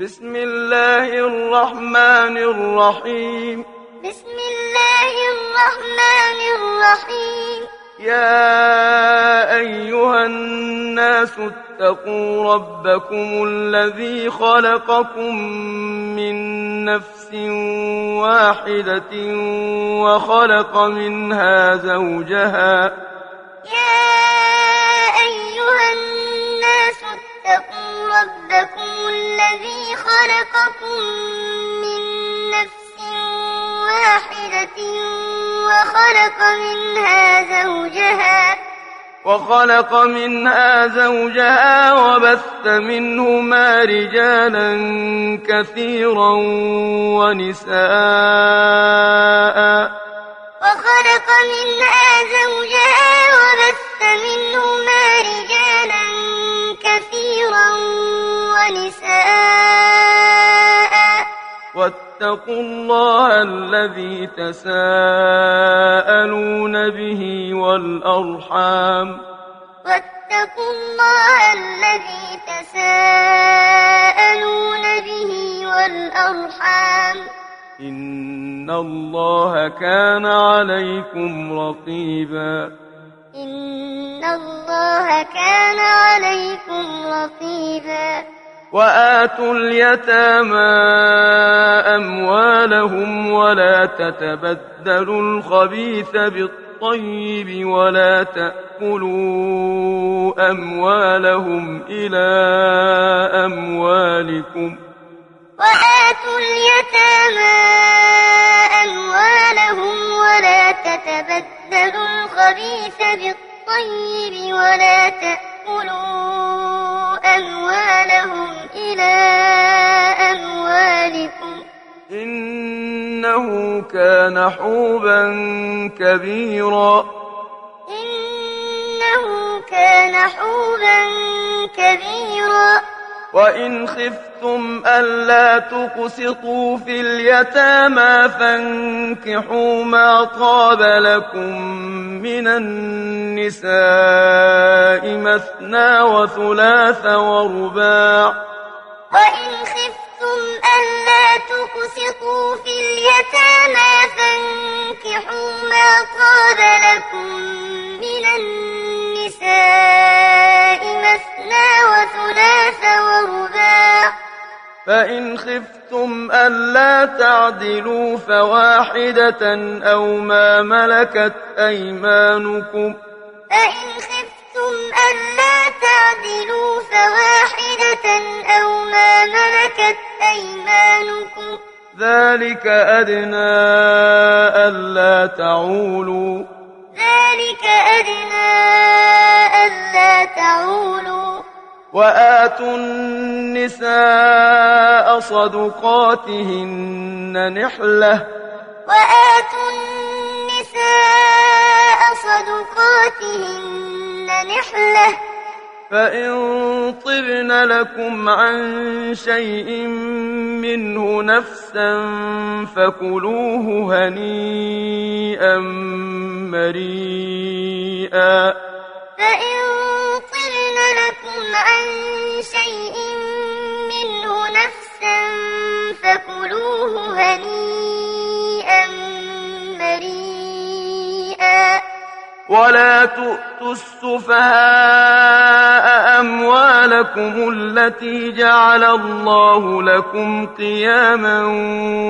بسم الله الرحمن الرحيم. بسم الله الرحمن الرحيم. يا أيها الناس اتقوا ربكم الذي خلقكم من نفس واحدة وخلق منها زوجها. يا أيها الناس اتقوا الذي خلقكم من نفس واحدة وخلق منها زوجها وخلق منها زوجها وبث منهما رجالا كثيرا ونساء. وخلق منها زوجها ونساء. واتقوا الله الذي تساءلون به والأرحام. واتقوا الله الذي تساءلون به والأرحام. إن الله كان عليكم رقيبا. إن الله كان عليكم رقيبا. وآتوا اليتامى أموالهم ولا تتبدلوا الخبيث بالطيب ولا تأكلوا أموالهم إلى أموالكم وآتوا اليتامى أموالهم ولا تتبدلوا الخبيث بالطيب ولا تأكلوا أموالهم إلى أموالكم إنه كان حوبا كبيرا. إنه كان حوبا كبيرا. وإن خفتم ألا تقسطوا في اليتامى فانكحوا ما طاب لكم من النساء مثنى وثلاث ورباع وإن خفتم ألا تقسطوا في اليتامى فانكحوا ما طاب لكم من النساء مثنى وثلاث ورباع. فإن خفتم ألا تعدلوا فواحدة أو ما ملكت أيمانكم. فإن خفتم ألا تعدلوا فواحدة أو ما ملكت أيمانكم. ذلك أدنى ألا تعولوا. ذلك أدنى ألا تعولوا. وآتوا النساء صدقاتهن نحلة. وآتوا النساء صدقاتهن نحلة. فإن طبن لكم عن شيء منه نفسا فكلوه هنيئا مريئا فإن طبن لكم عن شيء منه نفسا فكلوه هنيئا مريئا ولا تؤتوا السفهاء أموالكم التي جعل الله لكم قياما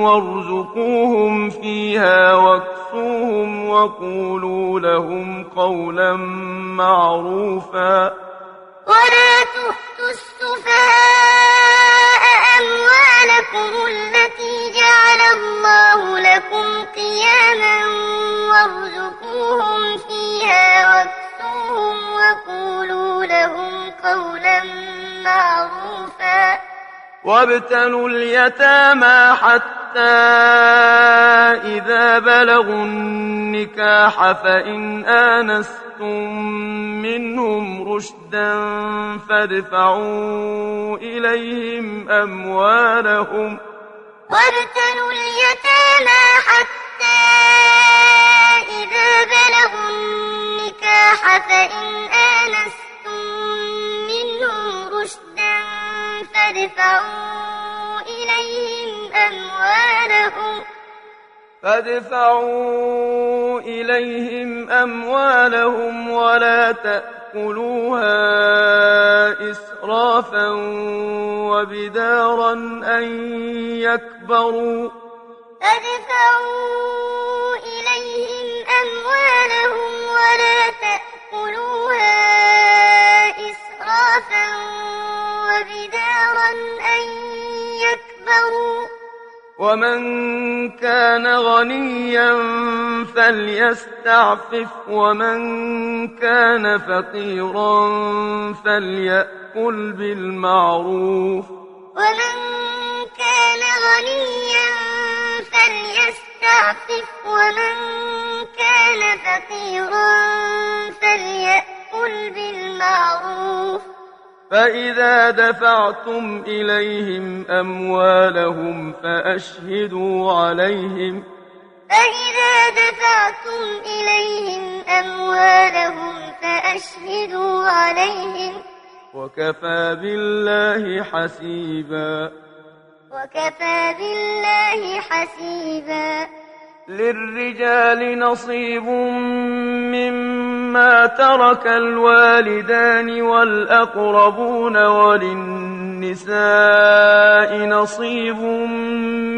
وارزقوهم فيها واكسوهم وقولوا لهم قولا معروفا ولا تؤتوا السفهاء أموالكم التي جعل الله لكم قياما وارزقوهم فيها واكسوهم وقولوا لهم قولا معروفا. وابتلوا اليتامى حتى إذا بلغوا النكاح فإن آنستم منهم رشدا فادفعوا إليهم أموالهم وابتلوا اليتامى حتى إذا بلغوا النكاح فإن آنستم منهم رشدا فادفعوا أموالهم فادفعوا إليهم أموالهم ولا تأكلوها إسرافا وبدارا أن يكبروا فادفعوا إليهم أموالهم ولا تأكلوها إسرافا وبدارا أن يكبروا ومن كان غنيا فليستعفف ومن كان فقيرا فليأكل بالمعروف. ومن كان غنيا فليستعفف ومن كان فقيرا فليأكل بالمعروف. فإذا دفعتم إليهم أموالهم فأشهدوا عليهم. فإذا دفعتم إليهم أموالهم فأشهدوا عليهم. وكفى بالله حسيبا. وكفى بالله حسيبا. للرجال نصيب مما ترك الوالدان والأقربون وللنساء نصيب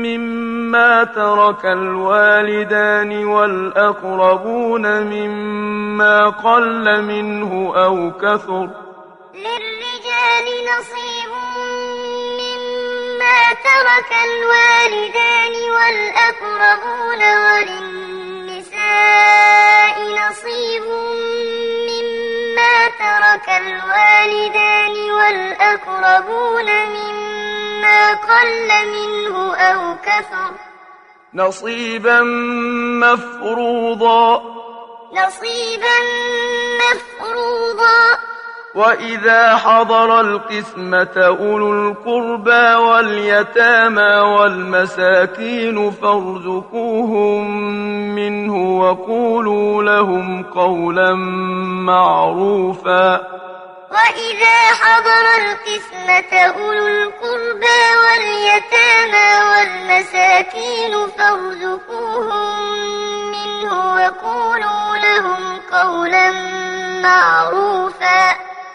مما ترك الوالدان والأقربون مما قل منه أو كثر. للرجال نصيب مما ترك الوالدان والأقربون وللنساء نصيب مما ترك الوالدان والأقربون مما قل منه أو كثر نصيبا مفروضا. نصيبا مفروضا. وإذا حضر القسمة أولو القربى واليتامى والمساكين فارزقوهم منه وقولوا لهم قولا معروفا. وإذا حضر القسمة أولو القربى واليتامى والمساكين فارزقوهم منه وقولوا لهم قولا معروفا.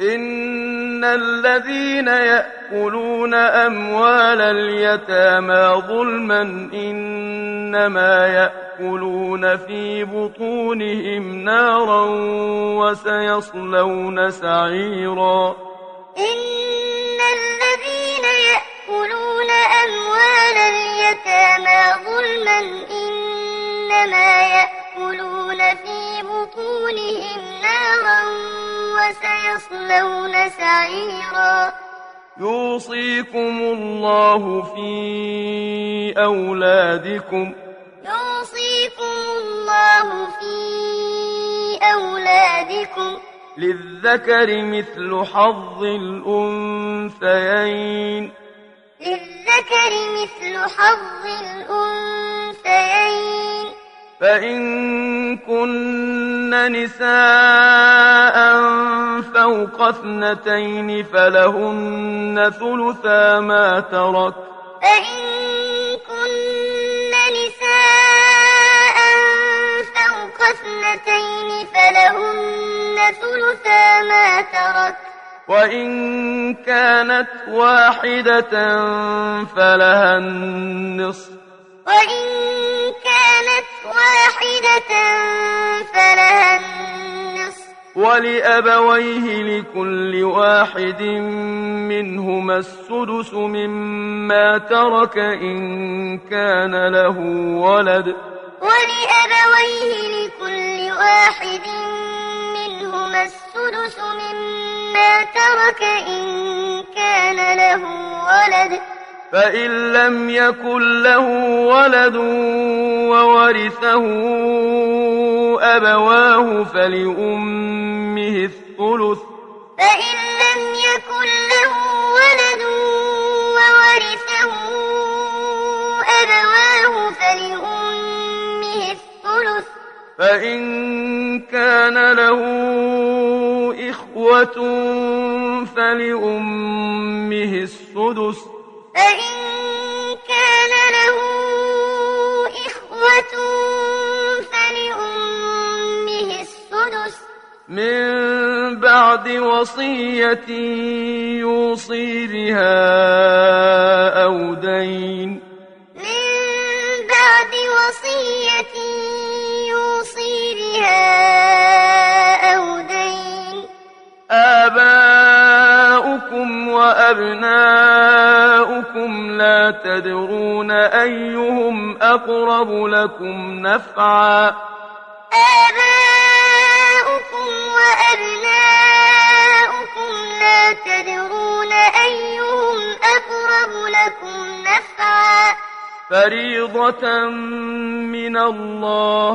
إن الذين يأكلون أموال اليتامى ظلما إنما يأكلون في بطونهم نارا وسيصلون سعيرا إن الذين يأكلون أموال اليتامى ظلما إنما يأكلون في بطونهم نارا وسيصلون سعيرا. يوصيكم الله في أولادكم. يوصيكم الله في أولادكم. للذكر مثل حظ الأنثيين. للذكر مثل حظ الأنثيين. فإن كن نساء فوق اثنتين فلهن ثلثا ما ترك. فإن كن نساء فوق اثنتين فلهن ثلثا ما ترك. وإن كانت واحدة فلها النصف. وإن كانت واحدة فلها النصف. ولأبويه لكل واحد منهما السدس مما ترك إن كان له ولد. ولأبويه لكل واحد منهما السدس مما ترك إن كان له ولد. فإن لم يكن له ولد وورثه أبواه فلأمه الثلث. فإن لم يكن له ولد وورثه أبواه فلأمه الثلث فإن كان له إخوة فلأمه السدس. فإن كان له إخوة فلأمه السدس. من بعد وصية يوصي بها أو دين. من بعد وصية أو دين. آباؤكم وأبناؤكم لا تدرون أيهم أقرب لكم نفعا. آباؤكم وأبناؤكم لا تدرون أيهم أقرب لكم نفعا. فريضة من الله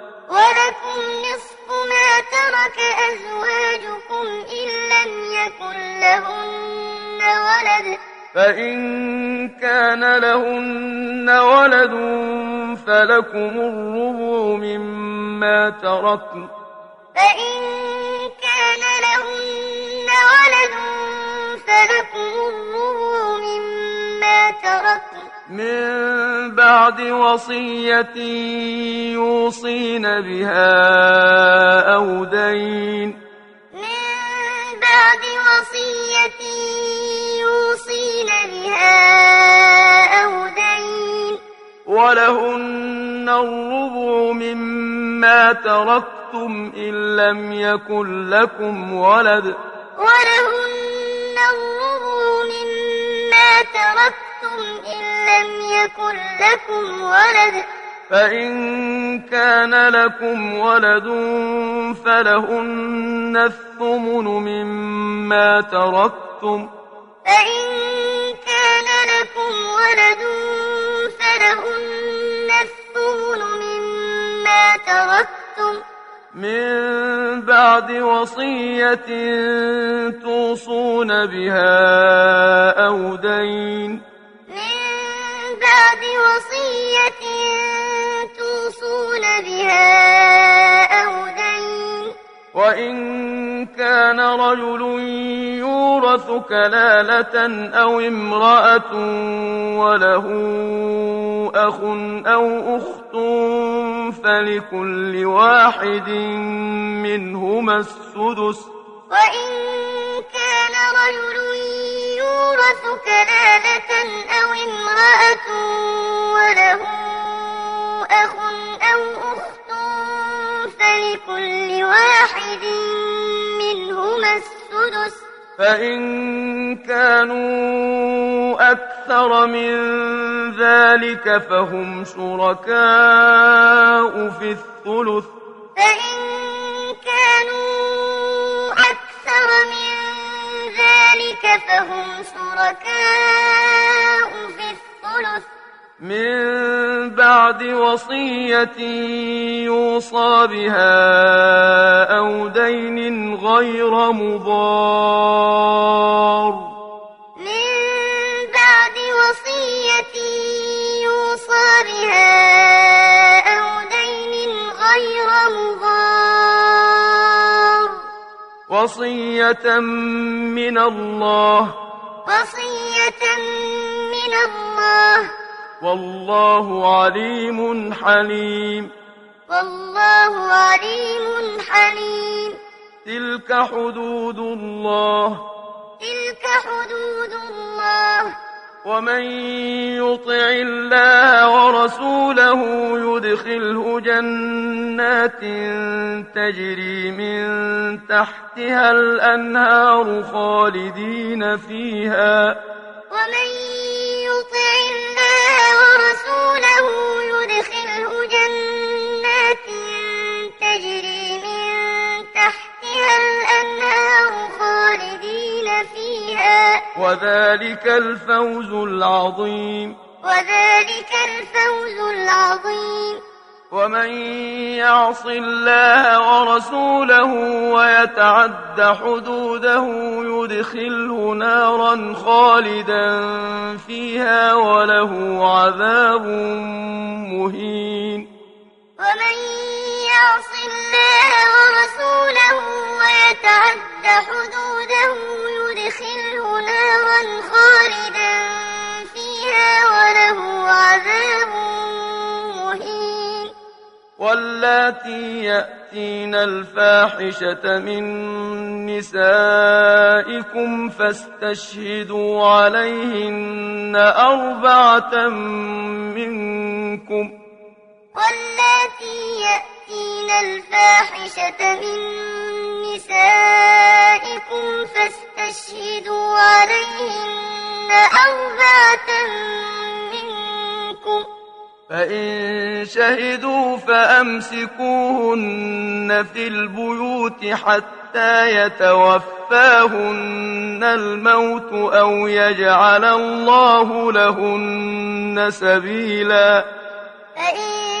نصف ما ترك أزواجكم إن لم يكن لهن ولد. فإن كان لهن ولد فلكم الربع مما تركن. فإن كان لهن ولد فلكم الربع مما تركن. من بعد وصية يوصين بها أو دين. من بعد وصية يوصين بها أو دين. ولهن الربع مما تركتم إن لم يكن لكم ولد. ولهن الربع مما تركتم إن لم يكن لكم ولد. فإن كان لكم ولد فلهن الثمن مما تركتم. فإن كان لكم ولد فلهن الثمن مما تركتم. من بعد وصية توصون بها أو دين. من بعد وصية توصون بها أو دين. وإن كان رجل يورث كلالة أو امرأة وله أخ أو أخت فلكل واحد منهما السدس وإن كان رجل يورث كلالة أو امرأة وله أخ أو أخت فلكل واحد منهما السدس. فإن كانوا أكثر من ذلك فهم شركاء في الثلث. فإن كانوا أكثر من ذلك فهم شركاء في الثلث. من بعد وصية يوصى بها أو دين غير مضار. من بعد وصية يوصى بها أو دين غير مضار. وصية من الله. وصية من الله. والله عليم حليم. والله عليم حليم. تلك حدود الله. تلك حدود الله. ومن يطع الله ورسوله يدخله جنات تجري من تحتها الأنهار خالدين فيها. وذلك الفوز العظيم. وذلك الفوز العظيم. ومن يعص الله ورسوله ويتعد حدوده يدخله نارا خالدا فيها وله عذاب مهين. ومن يعص الله ورسوله ويتعد حدوده يدخله نارا خالدا فيها وله عذاب مهين. واللاتي يأتين الفاحشة من نسائكم فاستشهدوا عليهن أربعة منكم واللاتي يأتين الفاحشة من نسائكم فاستشهدوا عليهن أربعة منكم. فإن شهدوا فأمسكوهن في البيوت حتى يتوفاهن الموت أو يجعل الله لهن سبيلا. فإن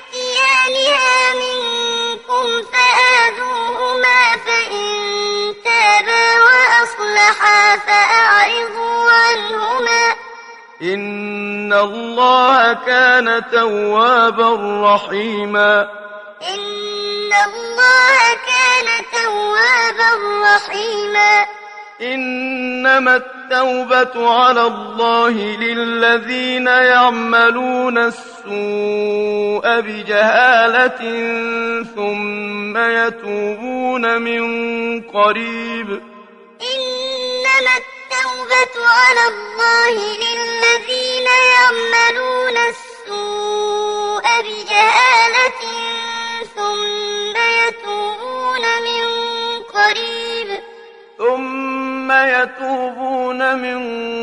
منكم فآذوهما فإن تابا وأصلحا فأعرضوا عنهما. إن الله كان توابا رحيما. إن الله كان توابا رحيما. إنما التوبة على الله للذين يعملون السوء بجهالة ثم يتوبون من قريب. إنما التوبة على الله للذين يعملون السوء بجهالة ثم يتوبون من قريب. ثم يتوبون من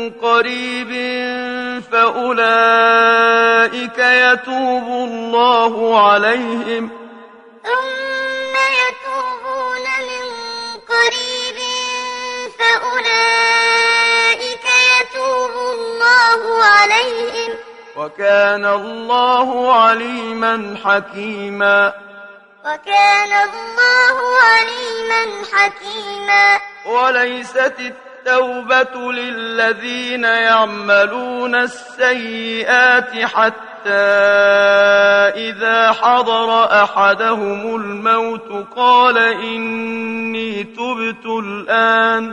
قريب فأولئك يتوب الله عليهم. ثم يتوبون من قريب فأولئك يتوب الله عليهم. وكان الله عليما حكيما. وكان الله عليما حكيما. وليست التوبة للذين يعملون السيئات حتى إذا حضر أحدهم الموت قال إني تبت الآن.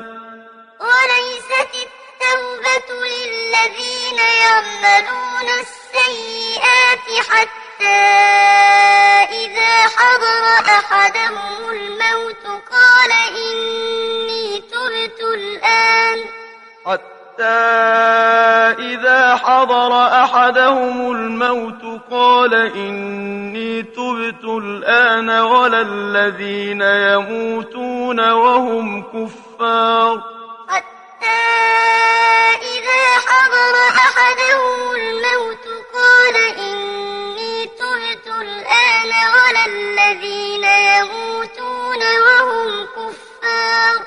وليست التوبة للذين يعملون السيئات حتى إذا حضر أحدهم الموت قال إني تبت الآن حتى إذا حضر أحدهم الموت قال إني تبت الآن ولا الذين يموتون وهم كفار حتى إذا حضر أحدهم الموت قال إني تبت الآن ولا الذين يموتون وهم كفار.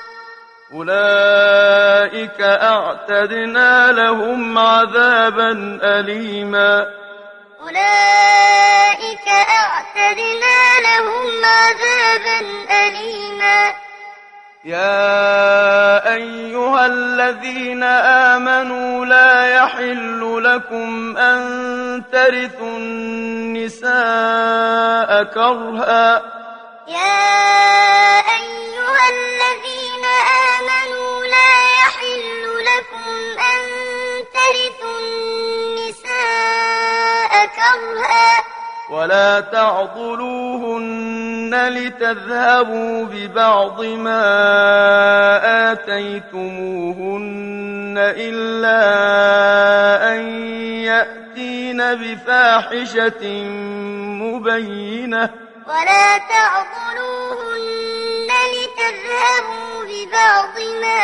أولئك أعتدنا لهم عذابا أليما. أولئك أعتدنا لهم عذابا أليما. يا أيها الذين آمنوا لا يحل لكم أن ترثوا النساء كرها يا أيها الذين آمنوا لا يحل لكم أن ترثوا النساء كرها ولا تعضلوهن لتذهبوا ببعض ما آتيتموهن إلا أن يأتين بفاحشة مبينة. ولا تعضلوهن لتذهبوا ببعض ما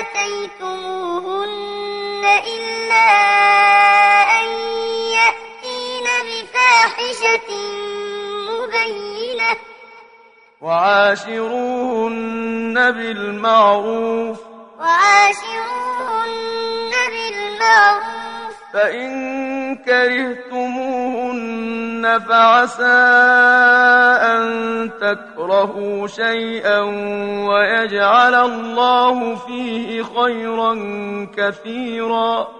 آتيتموهن إلا أن يأتين بفاحشة مبينة. وعاشروهن بالمعروف. وعاشروهن بالمعروف. فإن كرهتموهن فعسى أن تكرهوا شيئا ويجعل الله فيه خيرا كثيرا.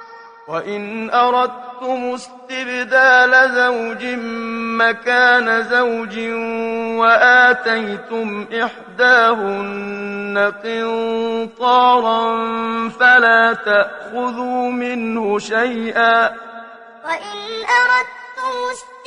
وإن أردتم استبدال زوج مكان زوج وآتيتم إحداهن قنطارا فلا تأخذوا منه شيئا وإن أردتم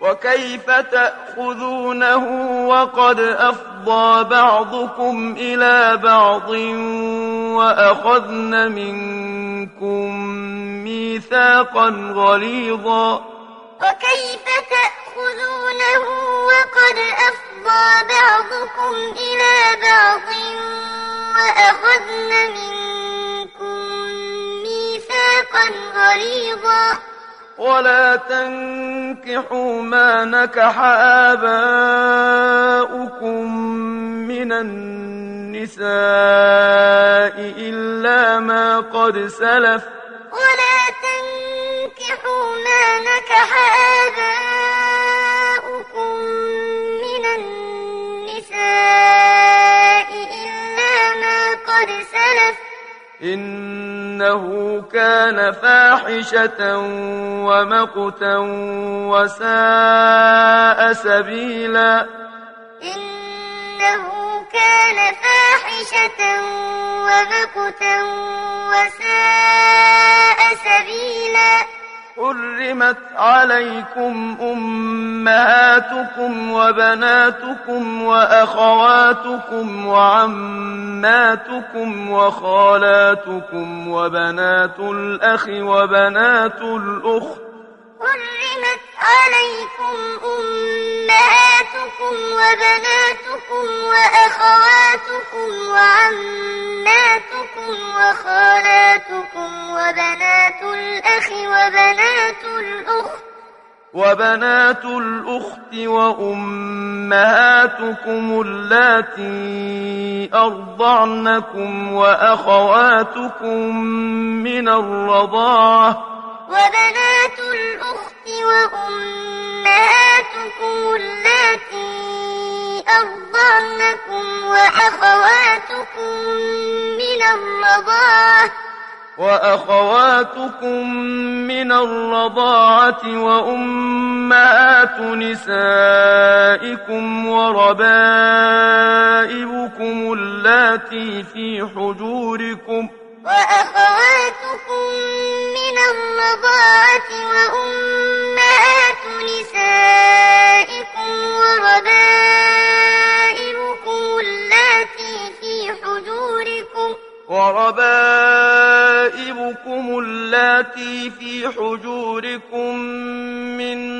وكيف تأخذونه وقد أفضى بعضكم إلى بعض وأخذن منكم ميثاقا غليظا وكيف تأخذونه وقد أفضى بعضكم إلى بعض وأخذن منكم ميثاقا غليظا ولا تنكحوا ما نكح آباؤكم من النساء إلا ما قد سلف. ولا تنكحوا ما نكح آباؤكم من النساء إلا ما قد سلف. إنه كان فاحشة ومقتا وساء سبيلا. إنه كان فاحشة ومقتا وساء سبيلا. حرمت عليكم أمهاتكم وبناتكم وأخواتكم وعماتكم وخالاتكم وبنات الأخ وبنات الأخت حرمت عليكم أمهاتكم وبناتكم وأخواتكم وعماتكم وخالاتكم وبنات الأخ وبنات الأخت وبنات الأخت وأمهاتكم اللاتي أرضعنكم وأخواتكم من الرضاعة وبنات الأخت وأمهاتكم اللاتي أرضعنكم وأخواتكم من الرضاعة وأخواتكم من الرضاعة وأمهات نسائكم وربائبكم اللاتي في حجوركم وأخواتكم من الرضاعة وأمهات نسائكم وربائبكم التي في حجوركم وربائبكم اللاتي في حجوركم من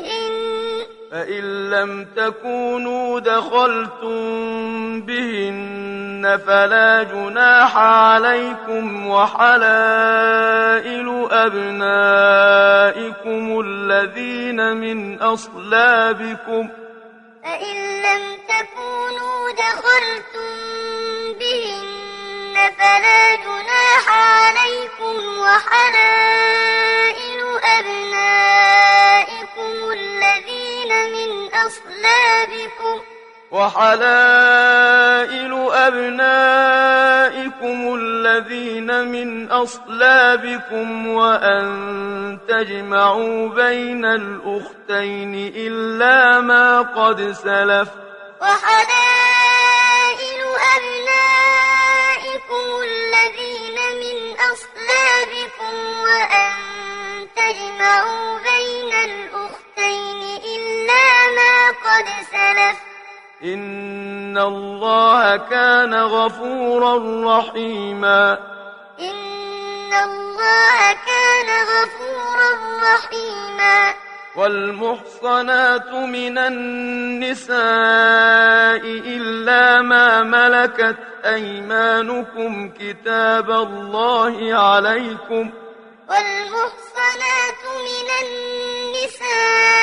بهن فإن لم تكونوا دخلتم بهن فلا جناح عليكم وحلائل أبنائكم الذين من أصلابكم. فإن لم تكونوا دخلتم بهن فلا جناح عليكم وحلائل أبنائكم الذين من أصلابكم وحلائل أبنائكم الذين من أصلابكم وأن تجمعوا بين الأختين إلا ما قد سلف وحلائل أبنائكم الذين من أصلابكم وأن تجمعوا بين الأختين إلا ما قد سلف. إن الله كان غفورا رحيما. إن الله كان غفورا رحيما. والمحصنات من النساء إلا ما ملكت أيمانكم كتاب الله عليكم والمحصنات من النساء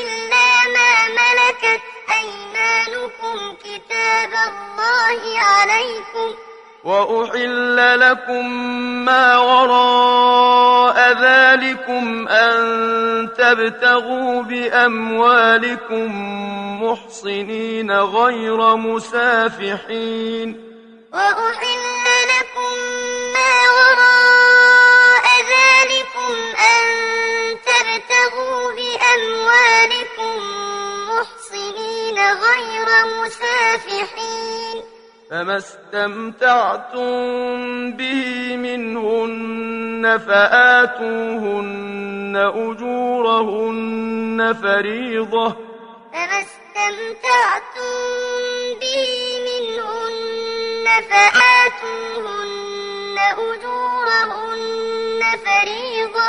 إلا ما ملكت أيمانكم كتاب الله عليكم وأحل لكم ما وراء ذلكم أن تبتغوا بأموالكم محصنين غير مسافحين. وأحل لكم ما وراء ذلكم أن تبتغوا بأموالكم محصنين غير مسافحين. فما استمتعتم به منهن فآتوهن أجورهن فريضة فما استمتعتم به منهن فآتوهن أجورهن فريضة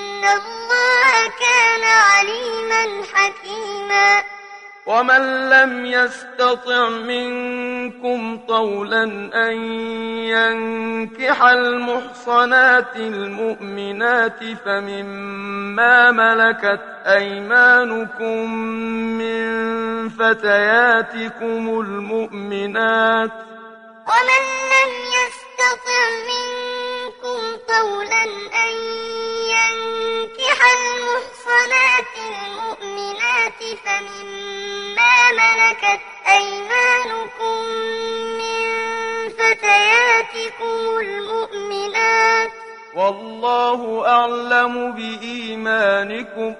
الله كان عليما حكيما ومن لم يستطع منكم طولا أن ينكح المحصنات المؤمنات فمما ملكت أيمانكم من فتياتكم المؤمنات ومن لم يستطع منكم طولا أن ينكح المحصنات المؤمنات فمما ملكت أيمانكم من فتياتكم المؤمنات. والله أعلم بإيمانكم.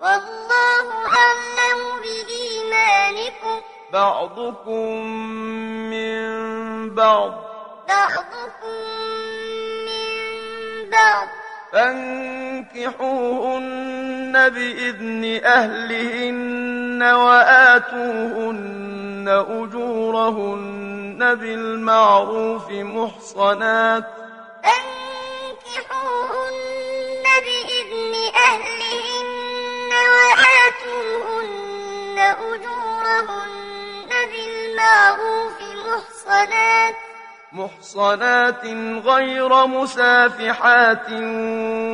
والله أعلم بإيمانكم. بعضكم من بعض. بعضكم بعض فانكحوهن بإذن أهلهن وآتوهن أجورهن بالمعروف محصنات. فانكحوهن بإذن أهلهن وآتوهن أجورهن بالمعروف محصنات. محصنات غير مسافحات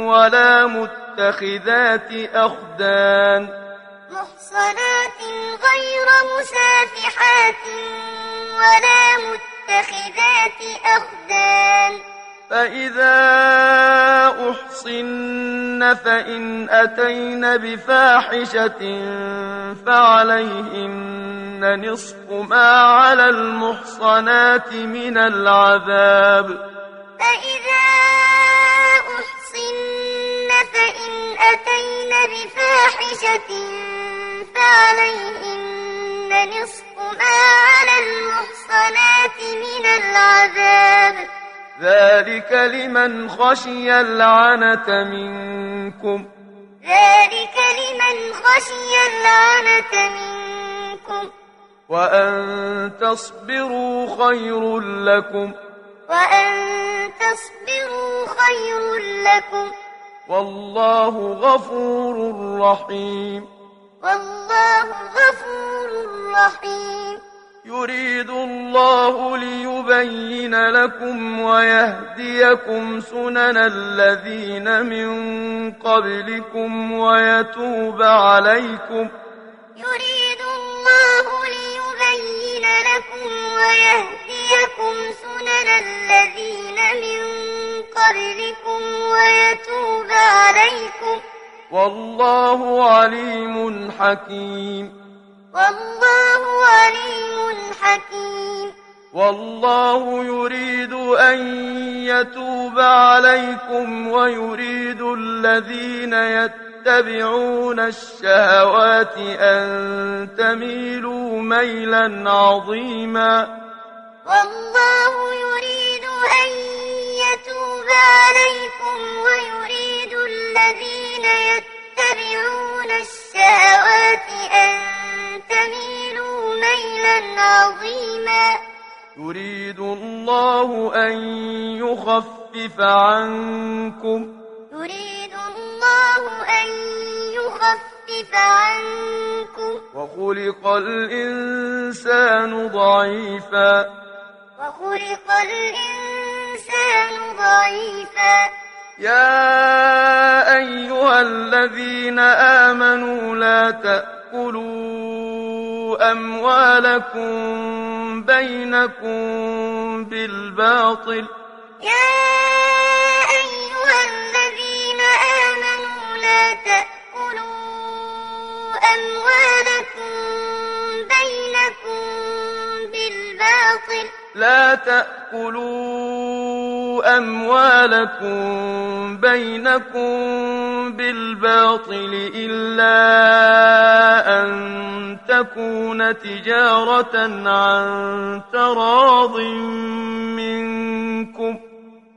ولا متخذات أخدان محصنات غير مسافحات ولا متخذات أخدان فإذا أحصن فإن أتين بفاحشة فعليهن نصف ما على المحصنات من العذاب. فإذا أحصن فإن أتين بفاحشة فعليهن نصف ما على المحصنات من العذاب. ذلك لمن خشي العنة منكم. ذلك لمن خشي العنة منكم. وأن تصبروا خير لكم. وأن تصبروا خير لكم. والله غفور رحيم. والله غفور رحيم. يريد الله ليبين لكم ويهديكم سنن الذين من قبلكم ويتوب عليكم. يريد الله ليبين لكم ويهديكم سنن الذين من قبلكم ويتوب عليكم. والله عليم حكيم. والله عليم حكيم. والله يريد أن يتوب عليكم ويريد الذين يتبعون الشهوات أن تميلوا ميلا عظيما. والله يريد أن يتوب عليكم ويريد الذين يتبعون الشهوات أن تميلوا ميلا عظيما. يريد الله أن يخفف عنكم. يريد الله أن يخفف عنكم. وخلق الإنسان ضعيفا. وخلق الإنسان ضعيفا. يا أيها الذين آمنوا لا تأكلوا أموالكم بينكم بالباطل. يا أيها الذين آمنوا لا تأكلوا أموالكم بينكم بالباطل. لا تأكلوا أموالكم بينكم بالباطل إلا أن تكون تجارة عن تراض منكم.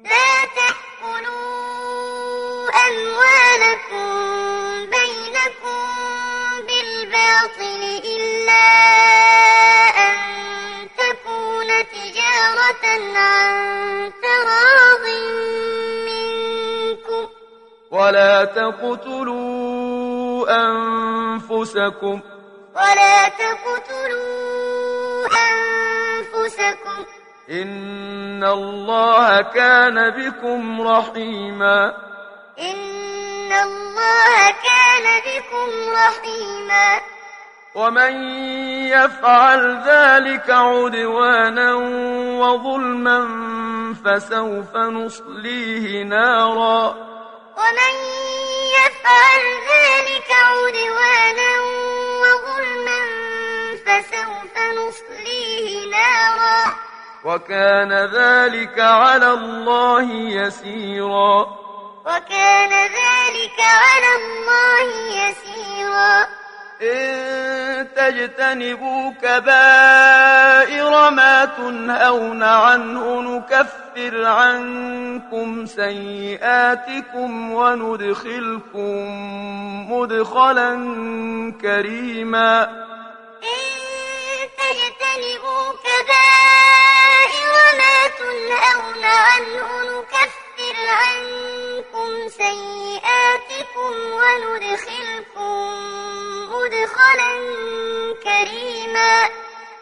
لا تأكلوا أموالكم بينكم بالباطل إلا أن تجارة عن تراض منكم. ولا تقتلوا أنفسكم. ولا تقتلوا أنفسكم. إن الله كان بكم رحيما. إن الله كان بكم رحيما. ومن يفعل ذلك عدوانا وظلما فسوف نصليه نارا. ومن يفعل ذلك عدوانا وظلما فسوف نصليه نارا. وكان ذلك على الله يسيرا. وكان ذلك على الله يسيرا. إن تجتنبوا كبائر ما تنهون عنه نكفر عنكم سيئاتكم وندخلكم مدخلا كريما. إن تجتنبوا كبائر ما تنهون عنه نكفر عنكم سيئاتكم وندخلكم مدخلا كريما.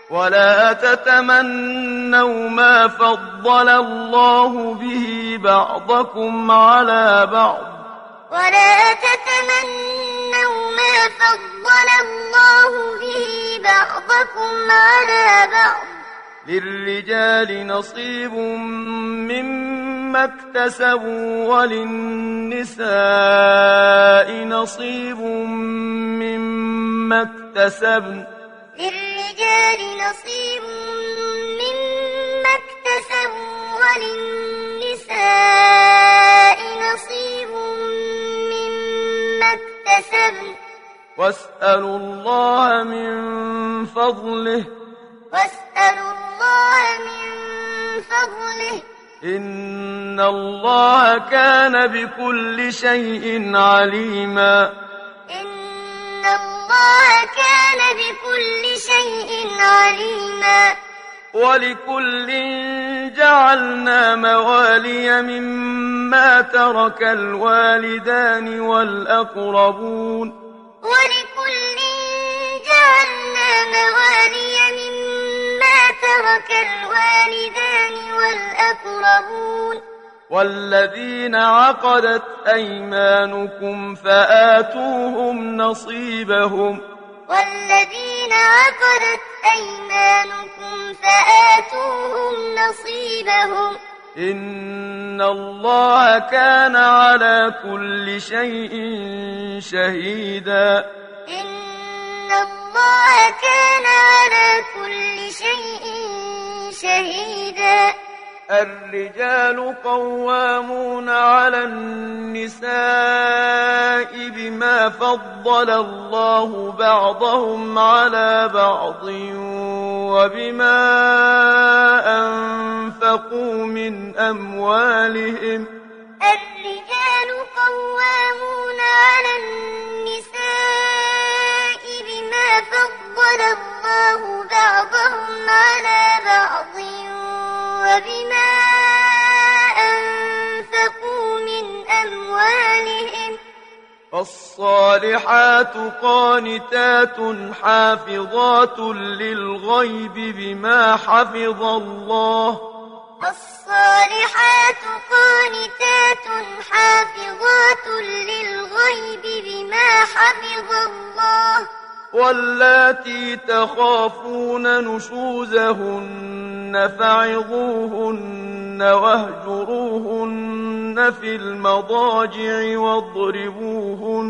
ولا تتمنوا ما فضل الله به بعضكم على بعض. ولا تتمنوا ما فضل الله به بعضكم على بعض. للرجال نصيب مما اكتسبوا وللنساء نصيب مما اكتسبن. للرجال نصيب مما اكتسبوا وللنساء نصيب مما اكتسبن. واسألوا الله من فضله. واسألوا الله من فضله. إن الله كان بكل شيء عليما إن الله كان بكل شيء عليما ولكل جعلنا موالي مما ترك الوالدان والأقربون ولكل جعلنا موالي مما ترك الوالدان والأقربون والذين عقدت أيمانكم فآتوهم نصيبهم والذين عقدت أيمانكم فآتوهم نصيبهم إن الله كان على كل شيء شهيدا إن الله كان على كل شيء شهيدا الرجال قوامون على النساء بما فضل الله بعضهم على بعض وبما أنفقوا من أموالهم. الرجال قوامون على النساء بما فضل الله بعضهم على بعض وبما أنفقوا من أموالهم. فالصالحات قانتات حافظات للغيب بما حفظ الله. الصالحات قانتات حافظات للغيب بما حفظ الله. واللاتي تخافون نشوزهن فعظوهن واهجروهن في المضاجع واضربوهن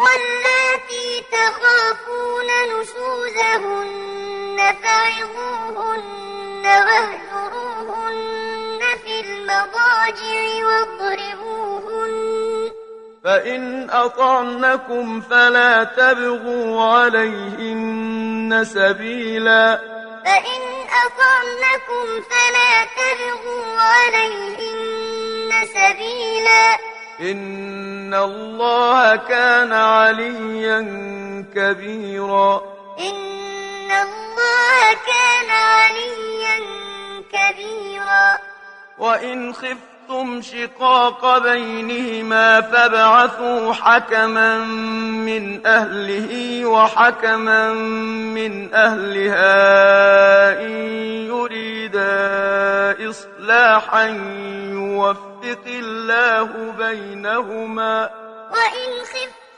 واللاتي تخافون نشوزهن فعظوهن واهجروهن في المضاجع واضربوهن. فإن أطعنكم فلا تبغوا عليهن سبيلا. فإن أطعنكم فلا تبغوا عليهن سبيلا. إن الله كان عليا كبيرا إن الله كان عليا كبيرا وإن خفتم شقاق بينهما فابعثوا حكما من أهله وحكما من أهلها إن يريدا إصلاحا يوفق الله بينهما وإن خفتم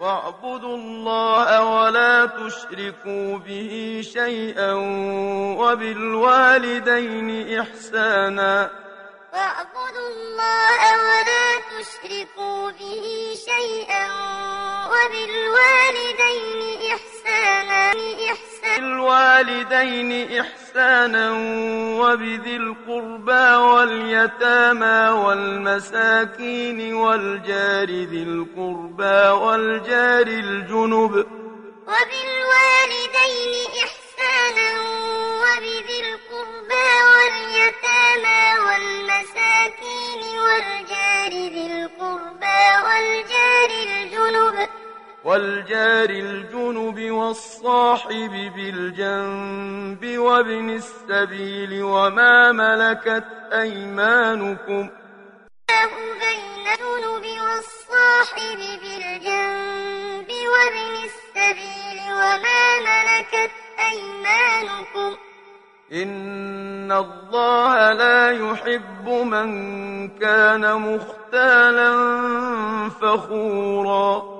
واعبدوا الله ولا تشركوا به شيئا وبالوالدين إحسانا. واعبدوا الله ولا تشركوا به شيئا وبالوالدين إحسانا. إحسانا. بالوالدين إحسانا وبذي القربى واليتامى والمساكين والجار ذي القربى والجار الجنب وبالوالدين إحسانا وبذي القربى واليتامى والمساكين والجار ذي القربى والجار والجار الجنب والصاحب بالجنب وابن السبيل وما ملكت أيمانكم بين الجنب والصاحب بالجنب وابن السبيل وما ملكت أيمانكم. إن الله لا يحب من كان مختالا فخورا.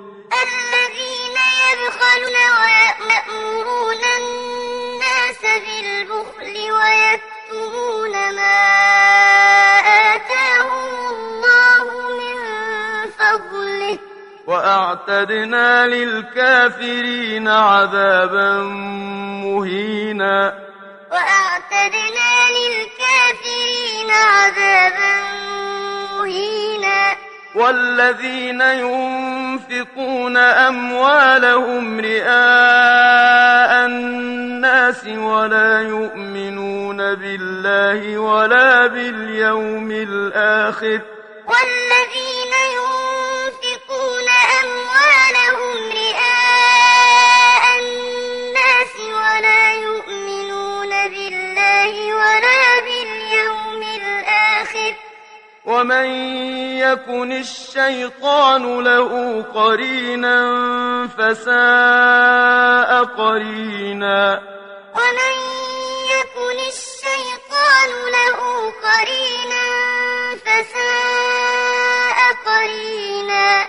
ويكتمون ما آتاهم الله من فضله. وأعتدنا للكافرين عذابا مهينا. وأعتدنا للكافرين عذابا مهينا. والذين ينفقون أموالهم رئاء الناس ولا يؤمنون بالله ولا باليوم الآخر. والذين ينفقون أموالهم رئاء الناس ولا يؤمنون بالله ولا ومن يكن الشيطان له قرينا فساء قرينا ومن يكن الشيطان له قرينا فساء قرينا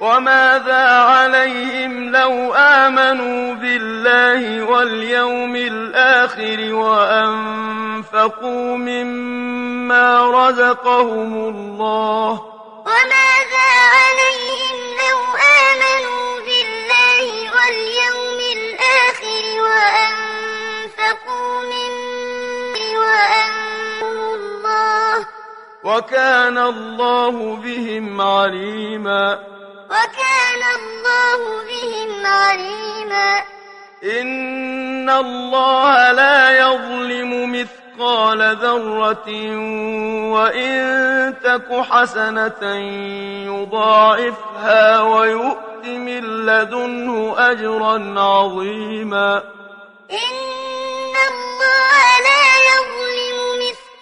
وماذا عليهم لو آمنوا بالله واليوم الآخر وأنفقوا مما رزقهم الله؟ وماذا عليهم لو آمنوا بالله واليوم الآخر وأنفقوا مما وأنفقوا الله؟ وكان الله بهم عليما. وكان الله بهم عليما. إن الله لا يظلم مثقال ذرة وإن تك حسنة يضاعفها ويؤت من لدنه أجرا عظيما. إن الله لا يظلم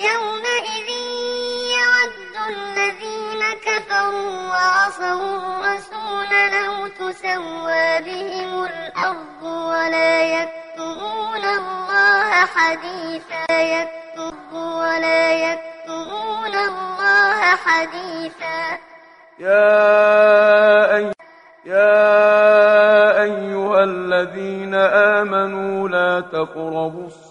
يومئذ يود الذين كفروا وعصوا الرسول لو تسوى بهم الأرض ولا يكتمون الله حديثا يكتب ولا يكتمون الله حديثا. يا يا أيها الذين آمنوا لا تقربوا الصلاة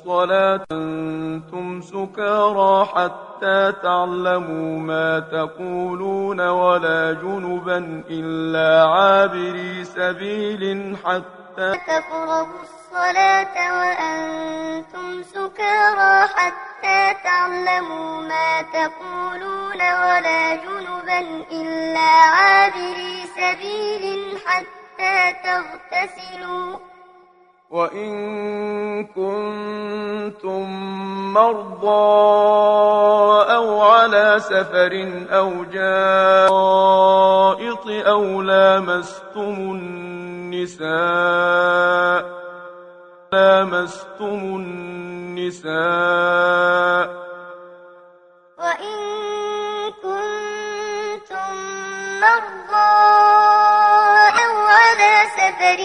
حتى تعلموا ما تقولون ولا جنبا إلا عابري سبيل حتى تقربوا الصلاة وأنتم سكارى حتى تعلموا ما تقولون ولا جنبا إلا عابري سبيل حتى تغتسلوا وإن كنتم مرضى أو على سفر أو جاء غائط أو لامستم النساء لامستم النساء وإن كنتم مرضى أو على سفر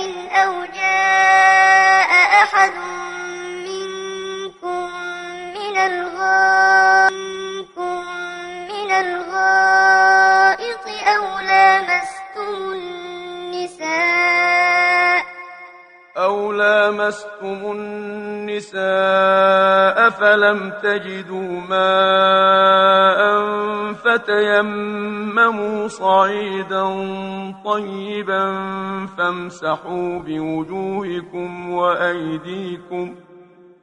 الغائط أو لامستم النساء؟ أو لامستم النساء فلم تجدوا ماء فتيمموا صعيدا طيبا فامسحوا بوجوهكم وأيديكم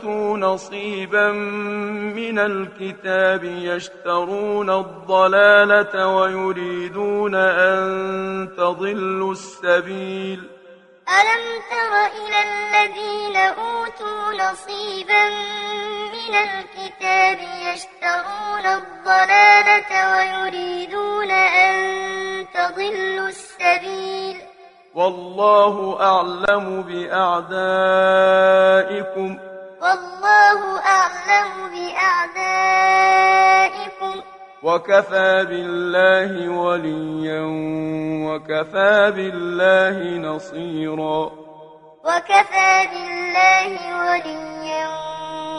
أوتوا نصيبا من الكتاب يشترون الضلالة ويريدون أن تضلوا السبيل ألم تر إلى الذين أوتوا نصيبا من الكتاب يشترون الضلالة ويريدون أن تضلوا السبيل والله أعلم بأعدائكم والله أعلم بأعدائكم. وكفى بالله وليا وكفى بالله نصيرا. وكفى بالله وليا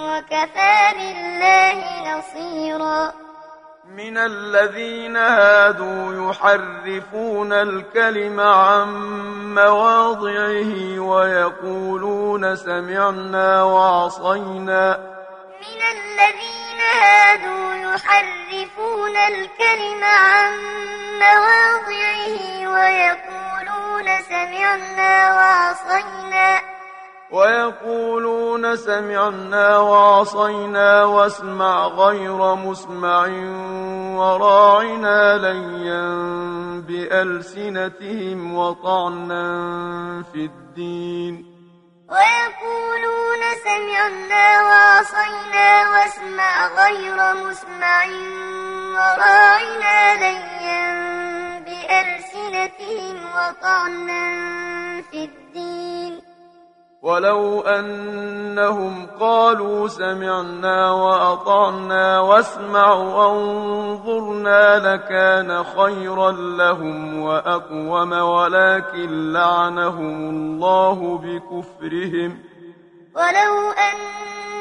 وكفى بالله نصيرا. من الذين هادوا يحرفون الكلم عن مواضعه ويقولون سمعنا وعصينا. من الذين هادوا يحرفون الكلم عن مواضعه ويقولون سمعنا وعصينا. ويقولون سمعنا وعصينا واسمع غير مسمع وراعنا ليا بألسنتهم وطعنا في الدين. ويقولون سمعنا وعصينا واسمع غير مسمع وراعنا ليا بألسنتهم وطعنا في الدين. ولو أنهم قالوا سمعنا وأطعنا واسمع وانظرنا لكان خيرا لهم وأقوم ولكن لعنهم الله بكفرهم ولو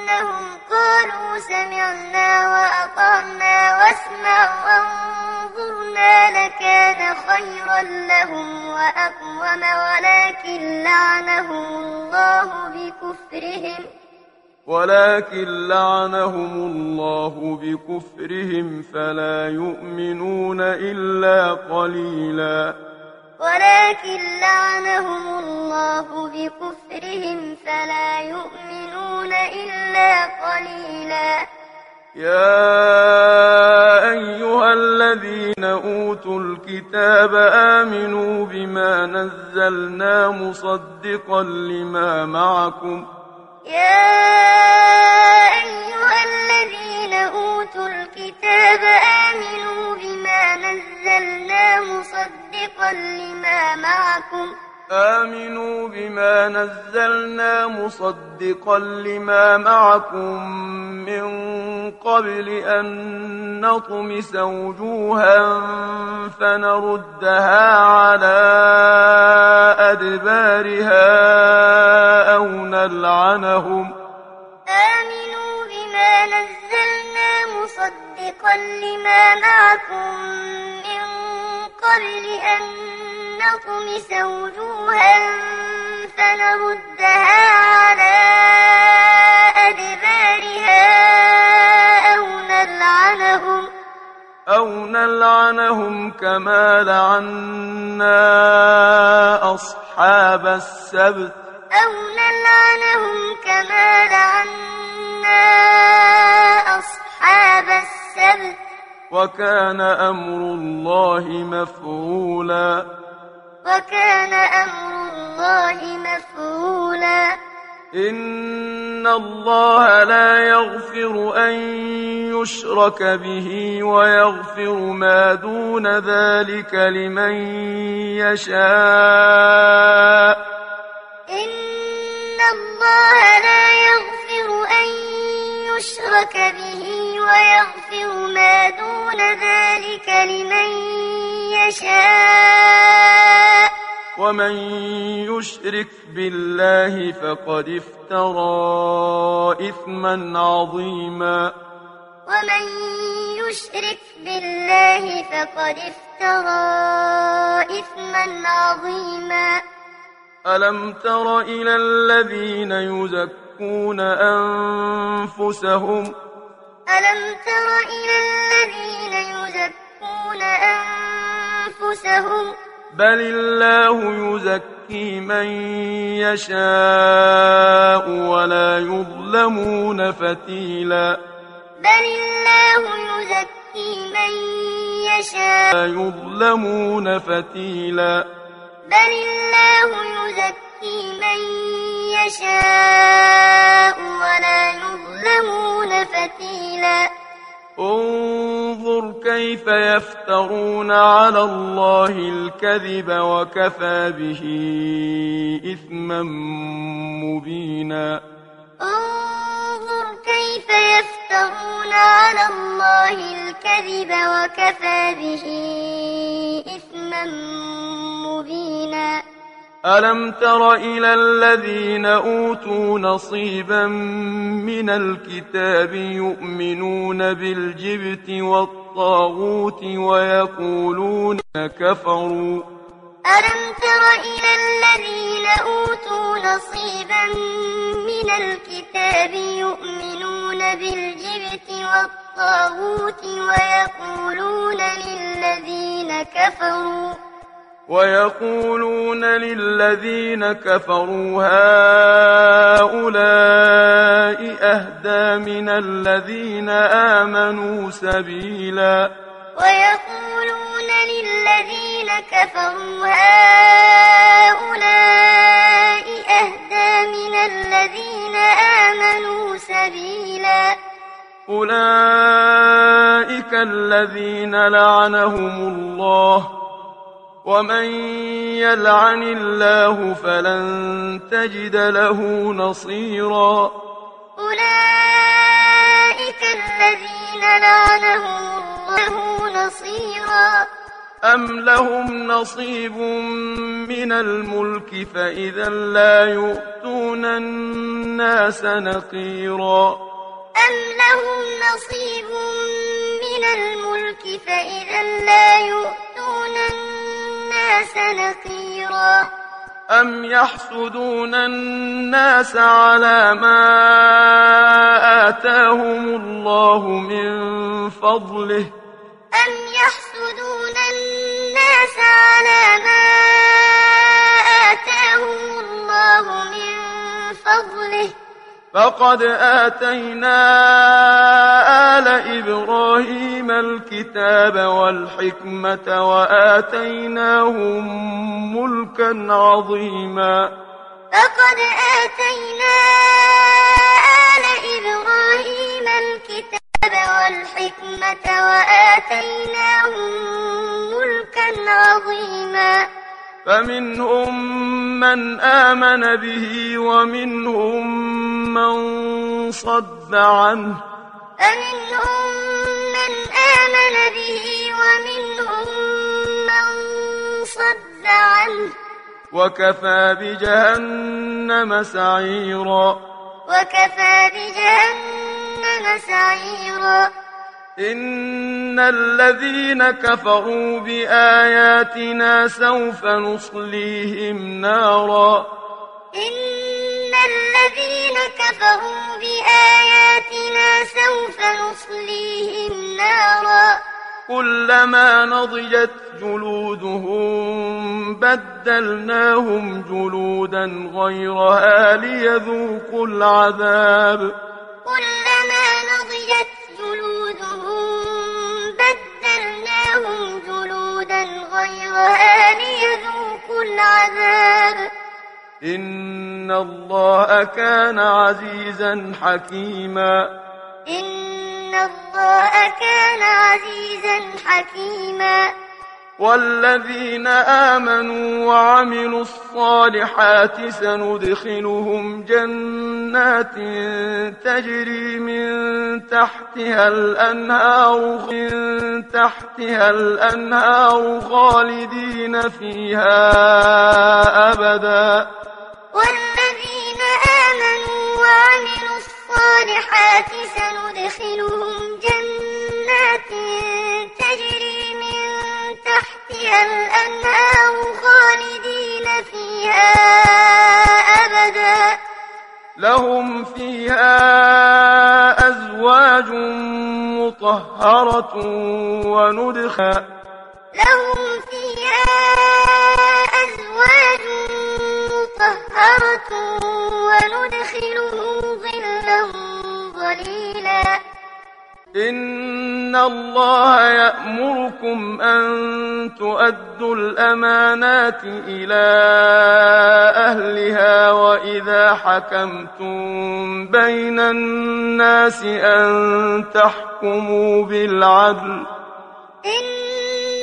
أنهم قالوا سمعنا وأطعنا واسمع وانظرنا لكان خيرا لهم وأقوم ولكن لعنهم الله بكفرهم. ولكن لعنهم الله بكفرهم فلا يؤمنون إلا قليلا. ولكن لعنهم الله بكفرهم فلا يؤمنون إلا قليلا. يا أيها الذين أوتوا الكتاب آمنوا بما نزلنا مصدقا لما معكم. يا أيها الذين أوتوا الكتاب آمنوا بما نزلنا مصدقا لما معكم. آمنوا بما نزلنا مصدقا لما معكم من قبل أن نطمس وجوها فنردها على أدبارها أو نلعنهم. آمنوا بما نزلنا مصدقا لما معكم قبل أن نطمس وجوها فنردها على أدبارها أو نلعنهم أو نلعنهم كما لعنا أصحاب السبت. أو نلعنهم كما لعنا أصحاب السبت. وكان أمر الله مفعولا. وكان أمر الله مفعولا. إن الله لا يغفر أن يشرك به ويغفر ما دون ذلك لمن يشاء. إن الله لا يغفر أن يشرك به ويغفر ما دون ذلك لمن يشاء. ومن يشرك بالله فقد افترى إثما عظيما. ومن يشرك بالله فقد افترى إثما عظيما. ألم تر إلى الذين يزكون أنفسهم ألم تر إلى الذين يزكون أنفسهم؟ بل الله يزكي من يشاء ولا يظلمون فتيلا. بل الله يزكي من يشاء. لا يظلمون فتيلا. بل الله يزكي من يشاء ولا يظلمون فتيلا. انظر كيف يفترون على الله الكذب وكفى به إثما مبينا. انظر كيف يفترون على الله الكذب وكفى به إثما مبينا. ألم تر إلى الذين أوتوا نصيبا من الكتاب يؤمنون بالجبت والطاغوت ويقولون كفروا؟ ألم تر إلى الذين أوتوا نصيبا من الكتاب يؤمنون بالجبت والطاغوت ويقولون للذين كفروا؟ ويقولون للذين كفروا هؤلاء أهدى من الذين آمنوا سبيلا. ويقولون للذين كفروا هؤلاء أهدى من الذين آمنوا سبيلا. أولئك الذين لعنهم الله ومن يلعن الله فلن تجد له نصيرا أولئك الذين لعنهم الله نصيرا أم لهم نصيب من الملك فإذا لا يؤتون الناس نقيرا أم لهم نصيب من الملك فإذا لا يؤتون الناس نقيرا. أم يحسدون الناس على ما آتاهم الله من فضله؟ أم يحسدون الناس على ما آتاهم الله من فضله؟ فقد آتينا آل إبراهيم الكتاب والحكمة وآتيناهم ملكا عظيما. فقد آتينا آل إبراهيم الكتاب والحكمة وآتيناهم ملكا عظيما. فمنهم من آمن به ومنهم من صد عنه. فمنهم من آمن به ومنهم من صد عنه. وكفى بجهنم سعيرا. وكفى بجهنم سعيرا. إن الذين كفروا بآياتنا سوف نصليهم نارا إن الذين كفروا بآياتنا سوف نصليهم نارا كلما نضجت جلودهم بدلناهم جلودا غيرها ليذوقوا العذاب كلما نضجت جلودهم بدلناهم جلودا غيرها ليذوقوا العذاب إن الله كان عزيزا حكيما إن الله كان عزيزا حكيما والذين آمنوا وعملوا الصالحات سندخلهم جنات تجري من تحتها الأنهار من تحتها الأنهار خالدين فيها أبدا. والذين آمنوا وعملوا الصالحات سندخلهم جنات تجري تحتها الأنهار خالدين فيها أبدا. لهم فيها أزواج مطهرة وندخل لهم فيها أزواج مطهرة وندخلهم ظلا ظليلا. إن الله يأمركم أن تؤدوا الأمانات إلى أهلها وإذا حكمتم بين الناس أن تحكموا بالعدل إن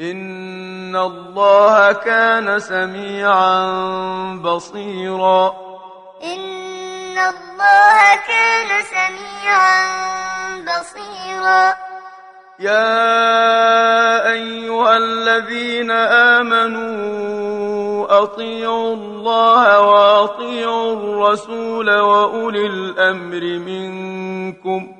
إن الله كان سميعا بصيرا إن الله كان سميعا بصيرا يا أيها الذين آمنوا أطيعوا الله وأطيعوا الرسول وأولي الأمر منكم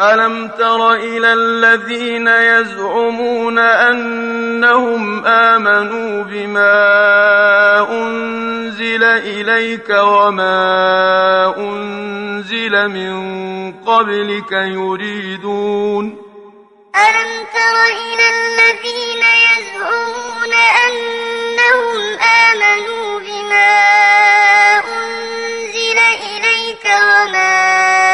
ألم تر إلى الذين يزعمون أنهم آمنوا بما أنزل إليك وما أنزل من قبلك يريدون ألم تر إلى الذين يزعمون أنهم آمنوا بما أنزل إليك وما أنزل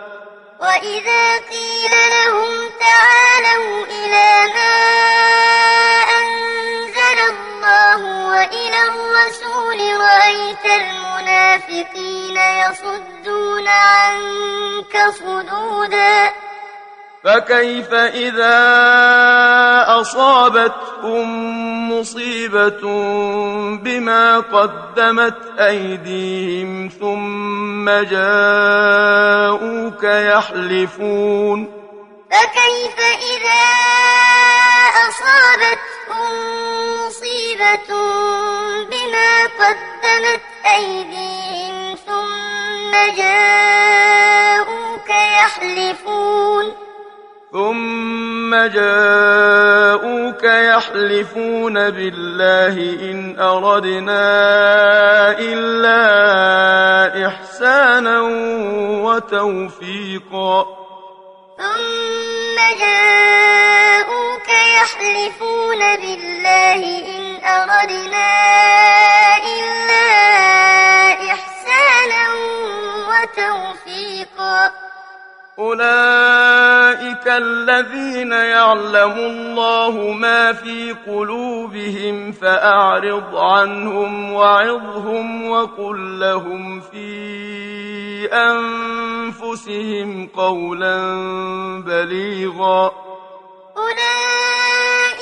وإذا قيل لهم تعالوا إلى ما أنزل الله وإلى الرسول رأيت المنافقين يصدون عنك صدودا فكيف إذا أصابتهم مصيبة بما قدمت أيديهم ثم جاءوك يحلفون فكيف إذا أصابتهم مصيبة بما قدمت أيديهم ثم جاءوك يحلفون ثم جاءوك يحلفون بالله إن أردنا إلا إحسانا وتوفيقا. ثم جاءوك يحلفون بالله إن أردنا إلا إحسانا وتوفيقا. أولئك الذين يعلم الله ما في قلوبهم فأعرض عنهم وعظهم وقل لهم في أنفسهم قولا بليغا أولئك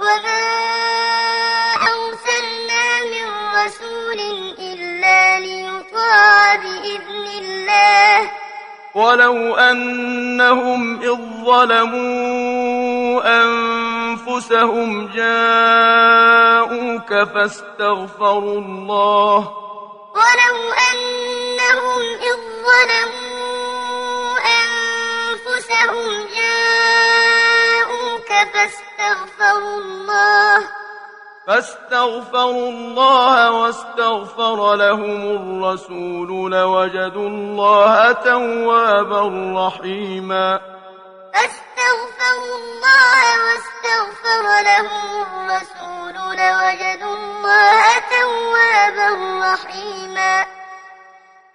وما أرسلنا من رسول إلا ليطاع بإذن الله ولو أنهم إذ ظلموا أنفسهم جاءوك فاستغفروا الله ولو أنهم إذ ظلموا أنفسهم جاءوك فاستغفروا الله. فاستغفروا الله واستغفر لهم الرسول لوجدوا الله توابا رحيما. فاستغفروا الله واستغفر لهم الرسول لوجدوا الله توابا رحيما.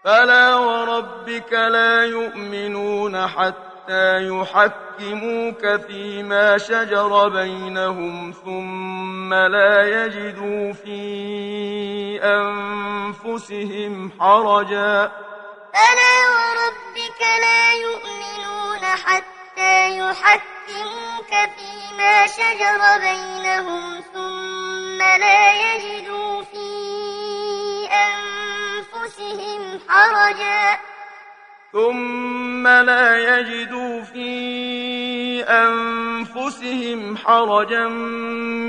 فلا وربك لا يؤمنون حتى حتى يحكموك فيما شجر بينهم ثم لا يجدوا في أنفسهم حرجا فلا وربك لا يؤمنون حتى يحكموك فيما شجر بينهم ثم لا يجدوا في أنفسهم حرجا ثم لا يجدوا في أنفسهم حرجا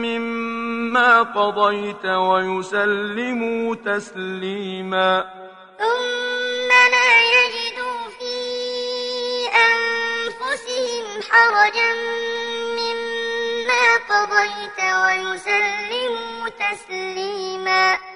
مما قضيت ويسلموا تسليما. ثم لا يجدوا في أنفسهم حرجا مما قضيت ويسلموا تسليما.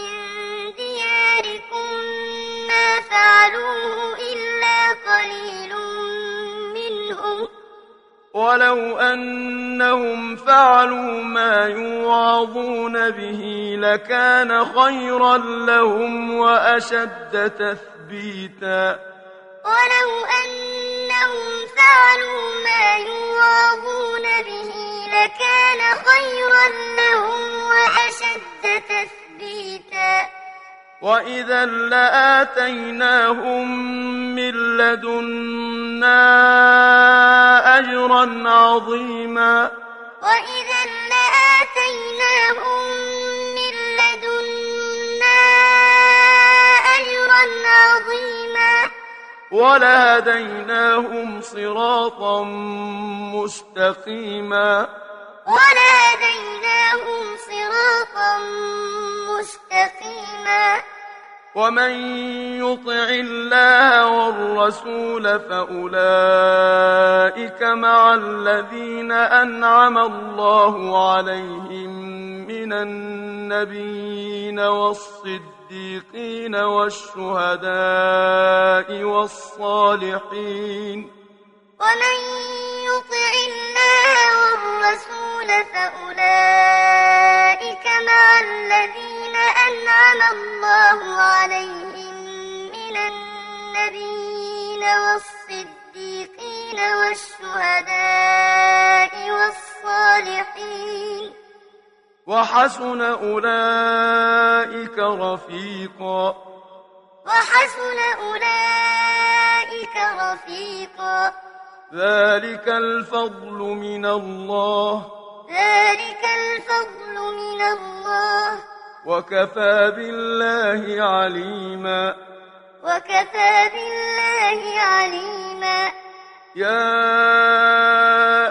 ما فعلوه إلا قليل منهم. ولو أنهم فعلوا ما يوعظون به لكان خيرا لهم وأشد تثبيتا. ولو أنهم فعلوا ما يوعظون به لكان خيرا لهم وأشد تثبيتا. وإذا لآتيناهم من لدنا أجرا عظيما وإذا لآتيناهم من لدنا أجرا عظيما ولهديناهم صراطا مستقيما ولهديناهم صراطا مستقيما. ومن يطع الله والرسول فأولئك مع الذين أنعم الله عليهم من النبيين والصديقين والشهداء والصالحين. ومن يطع الله والرسول فأولئك مع الذين أنعم الله عليهم من النبيين والصديقين والشهداء والصالحين. وحسن أولئك رفيقا. وحسن أولئك رفيقا. ذلك الفضل من الله. ذلك الفضل من الله. وكفى بالله عليما. وكفى بالله عليما. يا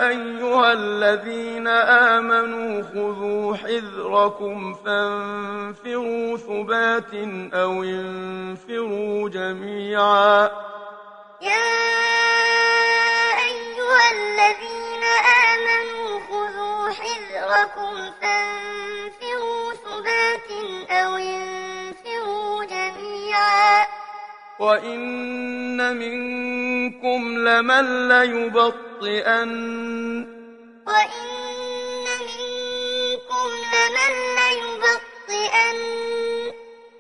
أيها الذين آمنوا خذوا حذركم فانفروا ثبات أو انفروا جميعا. يا أيها الذين آمنوا خذوا حذركم فانفروا ثبات أو انفروا جميعا. وإن منكم لمن ليبطئن وإن منكم لمن ليبطئن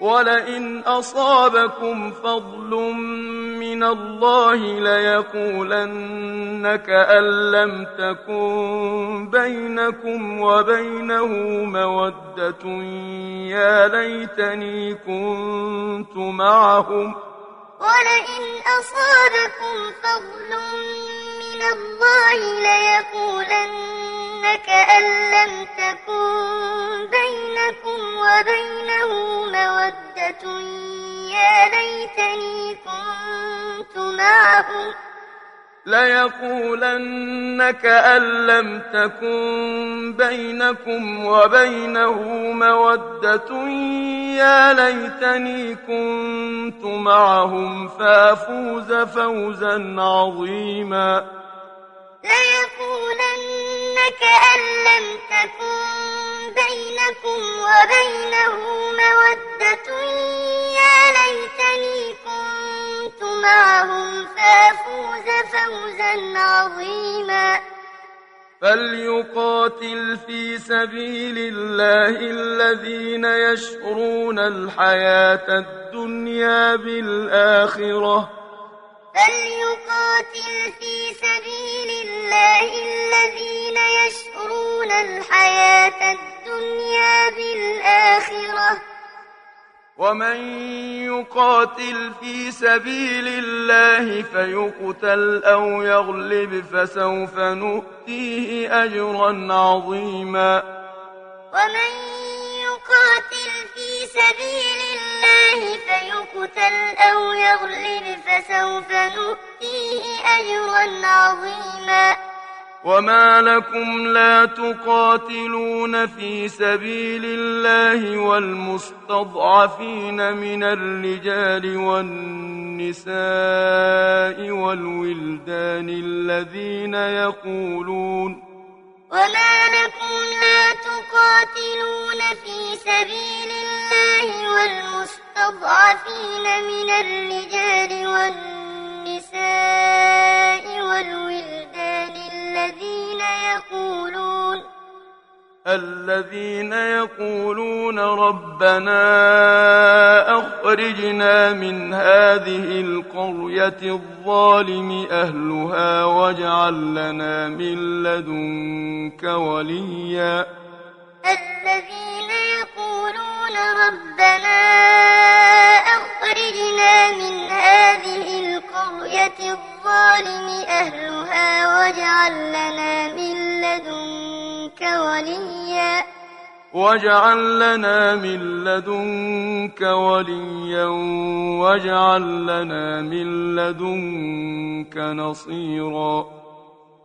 ولئن أصابكم فضل من الله ليقولن كأن لم تكن بينكم وبينه مودة يا ليتني كنت معهم. ولئن أصابكم فضل من الله ليقولن كأن لم تكن بينكم وبينه مودة. يا ليتني كنت معهم ليقولن كأن لم تكن بينكم وبينه مودة. يا ليتني كنت معهم. فأفوز فوزا عظيما. ليقولن كأن لم تكن بينكم وبينه مودة يا ليتني كنت معهم فأفوز فوزا عظيما. فليقاتل في سبيل الله الذين يشرون الحياة الدنيا بالآخرة. فليقاتل في سبيل الله الذين يشرون الحياة الدنيا بالآخرة؟ ومن يقاتل في سبيل الله فيقتل أو يغلب فسوف نؤتيه أجرا عظيما. ومن يقاتل في سبيل فيقتل أو يغلب فسوف نؤتيه أجرا عظيما. وما لكم لا تقاتلون في سبيل الله والمستضعفين من الرجال والنساء والولدان الذين يقولون وما لكم لا تقاتلون في سبيل الله المستضعفين من الرجال والنساء والولدان الذين يقولون الذين يقولون ربنا أخرجنا من هذه القرية الظالم أهلها واجعل لنا من لدنك وليا الذين يقولون ربنا أخرجنا من هذه القرية الظالم أهلها واجعل لنا من لدنك وليا. واجعل لنا من لدنك وليا واجعل لنا من لدنك نصيرا.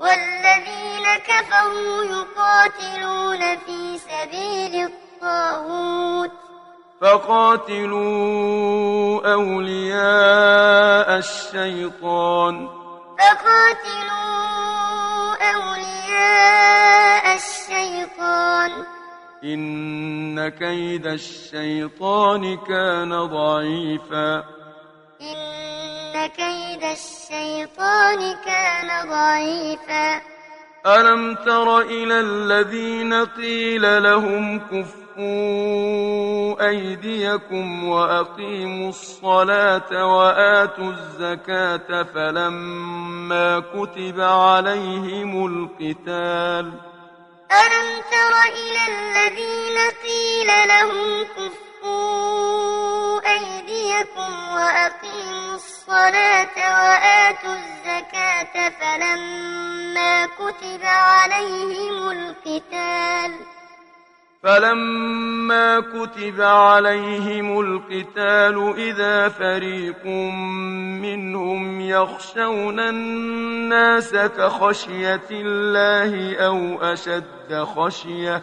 والذين كفروا يقاتلون في سبيل الطاغوت. فقاتلوا أولياء الشيطان. فقاتلوا أولياء الشيطان. إن كيد الشيطان كان ضعيفا. إن كيد الشيطان كان ضعيفا ألم تر إلى الذين قيل لهم كفوا أيديكم وأقيموا الصلاة وآتوا الزكاة فلما كتب عليهم القتال ألم تر إلى الذين قيل لهم كفوا أيديكم وأقيموا الصلاة وآتوا الزكاة فلما كتب عليهم القتال فلما كتب عليهم القتال إذا فريق منهم يخشون الناس كخشية الله أو أشد خشية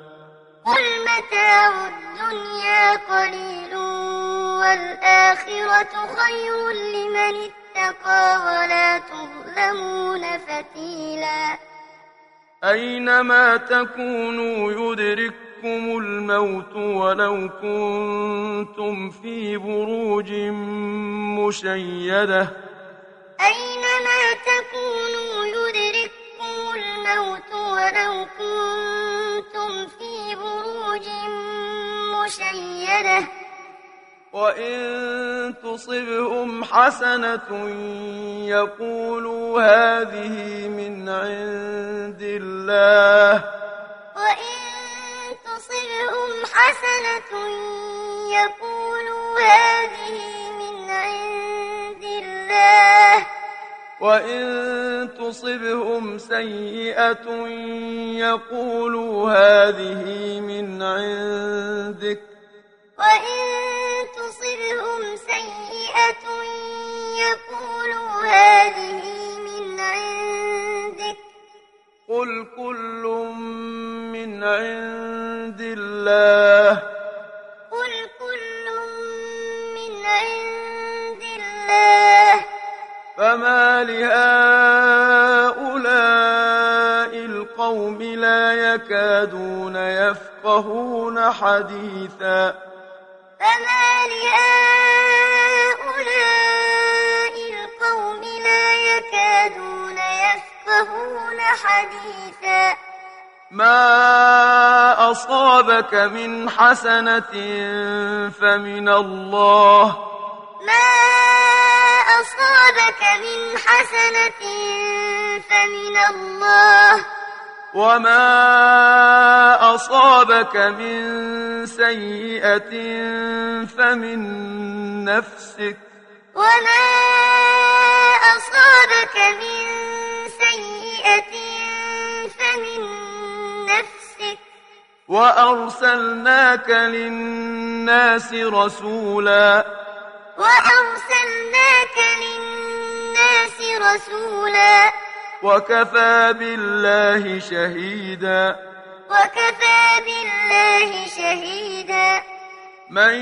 قل متاع الدنيا قليل والآخرة خير لمن اتقى ولا تظلمون فتيلا أينما تكونوا يدرككم الموت ولو كنتم في بروج مشيدة أينما تكونوا يدرككم الموت ولو كنتم في بروج مشيدة وإن تصبهم حسنة يقولوا هذه من عند الله وإن تصبهم حسنة يقولوا هذه من عند الله وإن تصبهم سيئة يقولوا هذه من عندك وإن تصبهم سيئة يقولوا هذه من عندك قل كل من عند الله فما لهؤلاء القوم لا يكادون يفقهون حديثا. فما لهؤلاء القوم لا يكادون يفقهون حديثا. ما أصابك من حسنة فمن الله؟ ما أصابك من حسنة فمن الله. وما أصابك من سيئة فمن نفسك. وما أصابك من سيئة فمن نفسك. وأرسلناك للناس رسولا. وأرسلناك للناس رسولا. وكفى بالله شهيدا. وكفى بالله شهيدا. من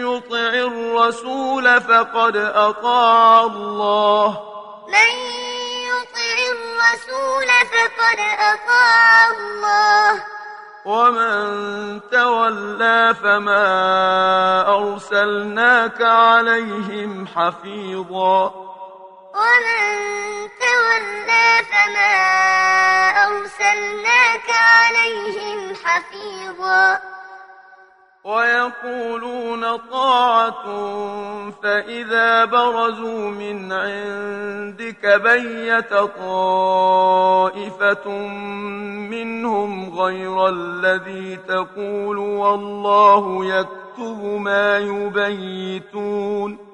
يطع الرسول فقد أطاع الله. من يطع الرسول فقد أطاع الله. ومن تولى فما أرسلناك عليهم حفيظا ومن تولى فما أرسلناك عليهم حفيظا ويقولون طاعة فإذا برزوا من عندك بيت طائفة منهم غير الذي تقول والله يكتب ما يبيتون.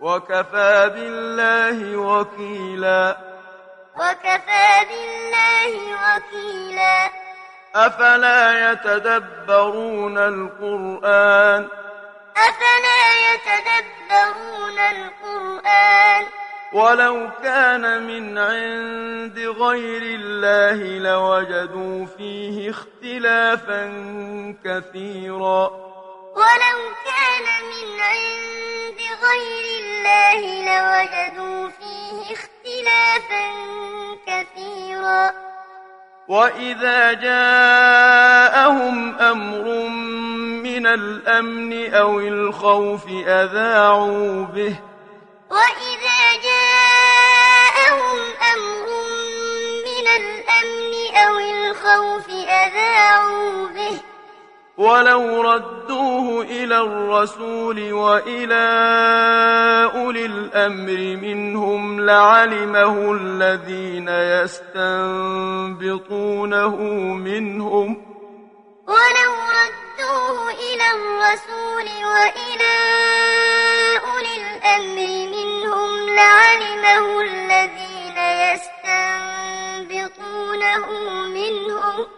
وكفى بالله وكيلا. وكفى بالله وكيلا. أفلا يتدبرون القرآن؟ أفلا يتدبرون القرآن؟ ولو كان من عند غير الله لوجدوا فيه اختلافا كثيرا. ولو كان من عند غير الله لوجدوا فيه اختلافا كثيرا. وإذا جاءهم أمر من الأمن أو الخوف أذاعوا به. وإذا جاءهم أمر من الأمن أو الخوف أذاعوا به. ولو ردوه إلى الرسول وإلى أولي الأمر منهم لعلمه الذين يستنبطونه منهم ولو ردوه إلى الرسول وإلى أولي الأمر منهم لعلمه الذين يستنبطونه منهم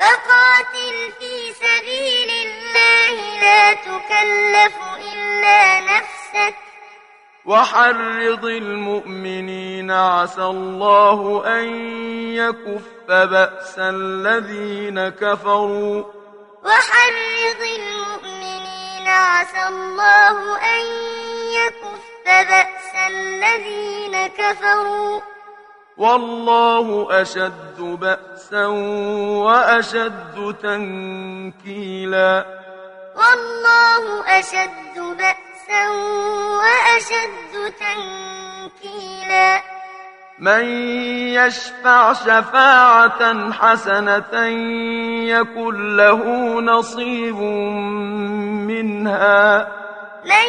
فقاتل في سبيل الله لا تكلف إلا نفسك. وحرض المؤمنين عسى الله أن يكف بأس الذين كفروا. وحرض المؤمنين عسى الله أن يكف بأس الذين كفروا. والله أشد بأسا وأشد تنكيلا. والله أشد بأسا وأشد تنكيلا. من يشفع شفاعة حسنة يكن له نصيب منها. من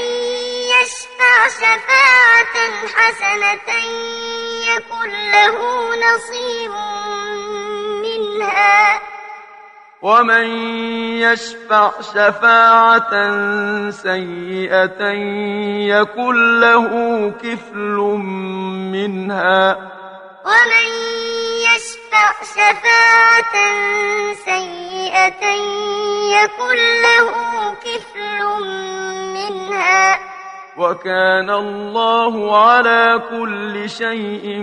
يشفع شفاعة حسنة يكن له نصيب منها. ومن يشفع شفاعة سيئة يكن له كفل منها. ومن يشفع شفاعة سيئة يكن له كفل منها. وكان الله على كل شيء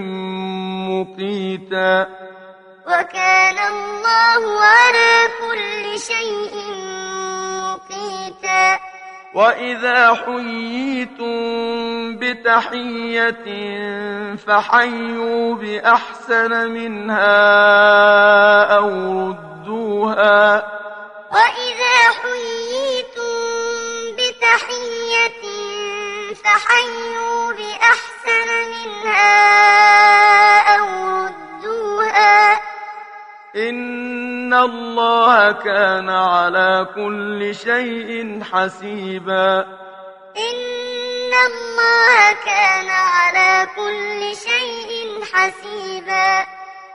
مقيتا. وكان الله على كل شيء مقيتا. وإذا حييتم بتحية فحيوا بأحسن منها أو ردوها. وإذا حييتم بتحية فحيوا بأحسن منها أو ردوها. إن الله كان على كل شيء حسيبا. إن الله كان على كل شيء حسيبا.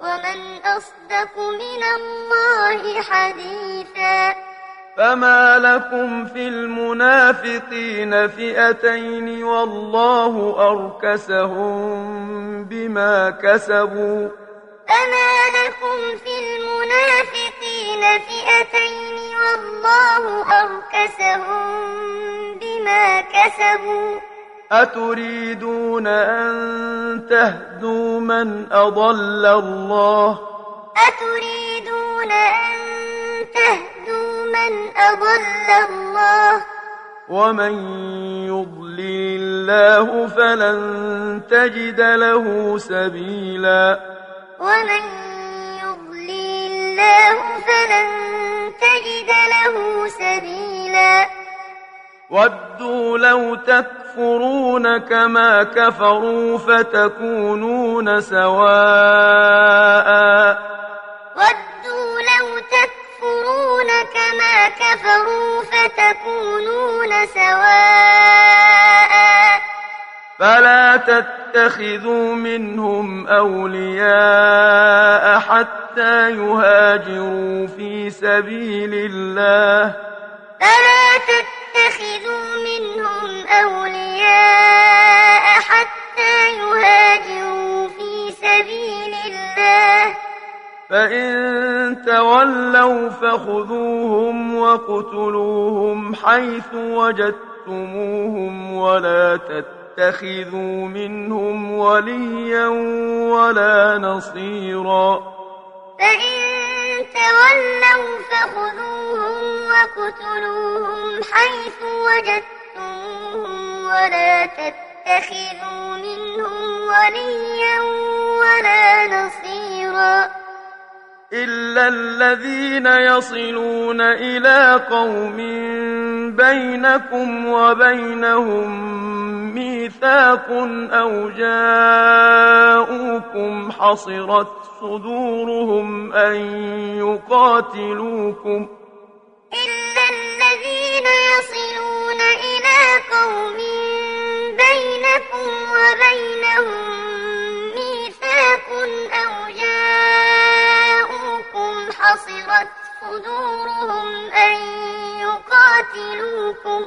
ومن أصدق من الله حديثا. فما لكم في المنافقين فئتين والله أركسهم بما كسبوا. فما لكم في المنافقين فئتين والله أركسهم بما كسبوا. أتريدون أن تهدوا من أضل الله؟ أتريدون أن تهدوا من أضل الله؟ ومن يضلل الله فلن تجد له سبيلا. ومن يضلل الله فلن تجد له سبيلا. ودوا لو تكفرون كما كفروا فتكونون سواء. ودوا لو تكفرون كما كفروا فتكونون سواء. فلا تتخذوا منهم أولياء حتى يهاجروا في سبيل الله. فلا تتخذوا منهم أولياء حتى يهاجروا في سبيل الله؟ فإن تولوا فخذوهم وقتلوهم حيث وجدتموهم ولا تتخذوا منهم وليا ولا نصيرا. فإن تولوا فخذوهم وقتلوهم حيث وجدتموهم ولا تتخذوا منهم وليا ولا نصيرا إلا الذين يصلون إلى قوم بينكم وبينهم ميثاق أو جاءوكم حصرت صدورهم أن يقاتلوكم إلا الذين يصلون صدورهم أن يقاتلوكم.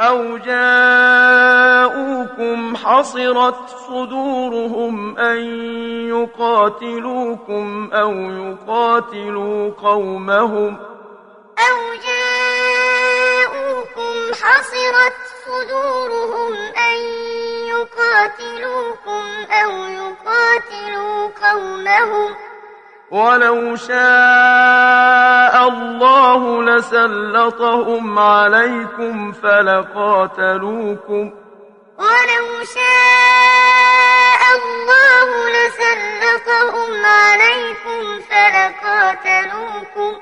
أو جاءوكم حصرت صدورهم أن يقاتلوكم أو يقاتلوا قومهم. أو جاءوكم حصرت صدورهم أن يقاتلوكم أو يقاتلوا قومهم. ولو شاء الله لسلطهم عليكم فلقاتلوكم. ولو شاء الله لسلطهم عليكم فلقاتلوكم.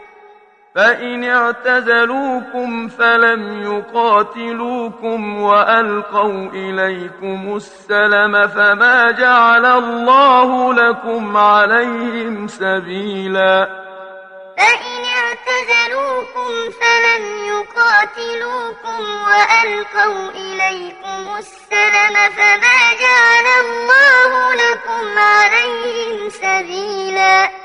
فإن اعتزلوكم فلم يقاتلوكم وألقوا إليكم السلم فما جعل الله لكم عليهم سبيلا فإن اعتزلوكم فلم يقاتلوكم وألقوا إليكم السلم فما جعل الله لكم عليهم سبيلا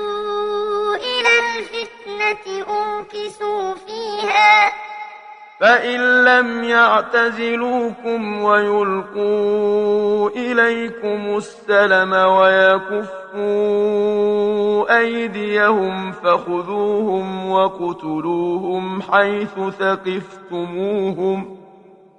الفتنة أركسوا فيها فإن لم يعتزلوكم ويلقوا إليكم السلم ويكفوا أيديهم فخذوهم وقتلوهم حيث ثقفتموهم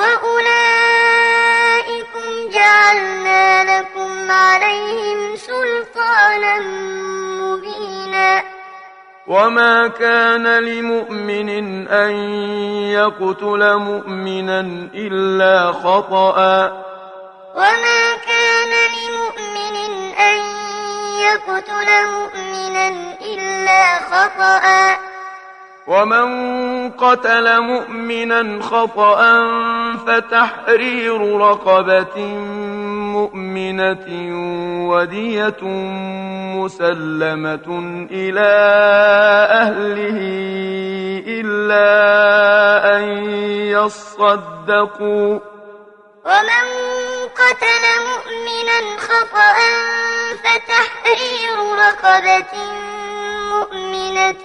وأولئكم جعلنا لكم عليهم سلطانا مبينا وما كان لمؤمن أن يقتل مؤمنا إلا خطأ. وما كان لمؤمن أن يقتل مؤمنا إلا خطأ. ومن قتل مؤمنا خطأ فتحرير رقبة مؤمنة ودية مسلمة إلى أهله إلا أن يصدقوا. ومن قتل مؤمنا خطأ فتحرير رقبة مؤمنة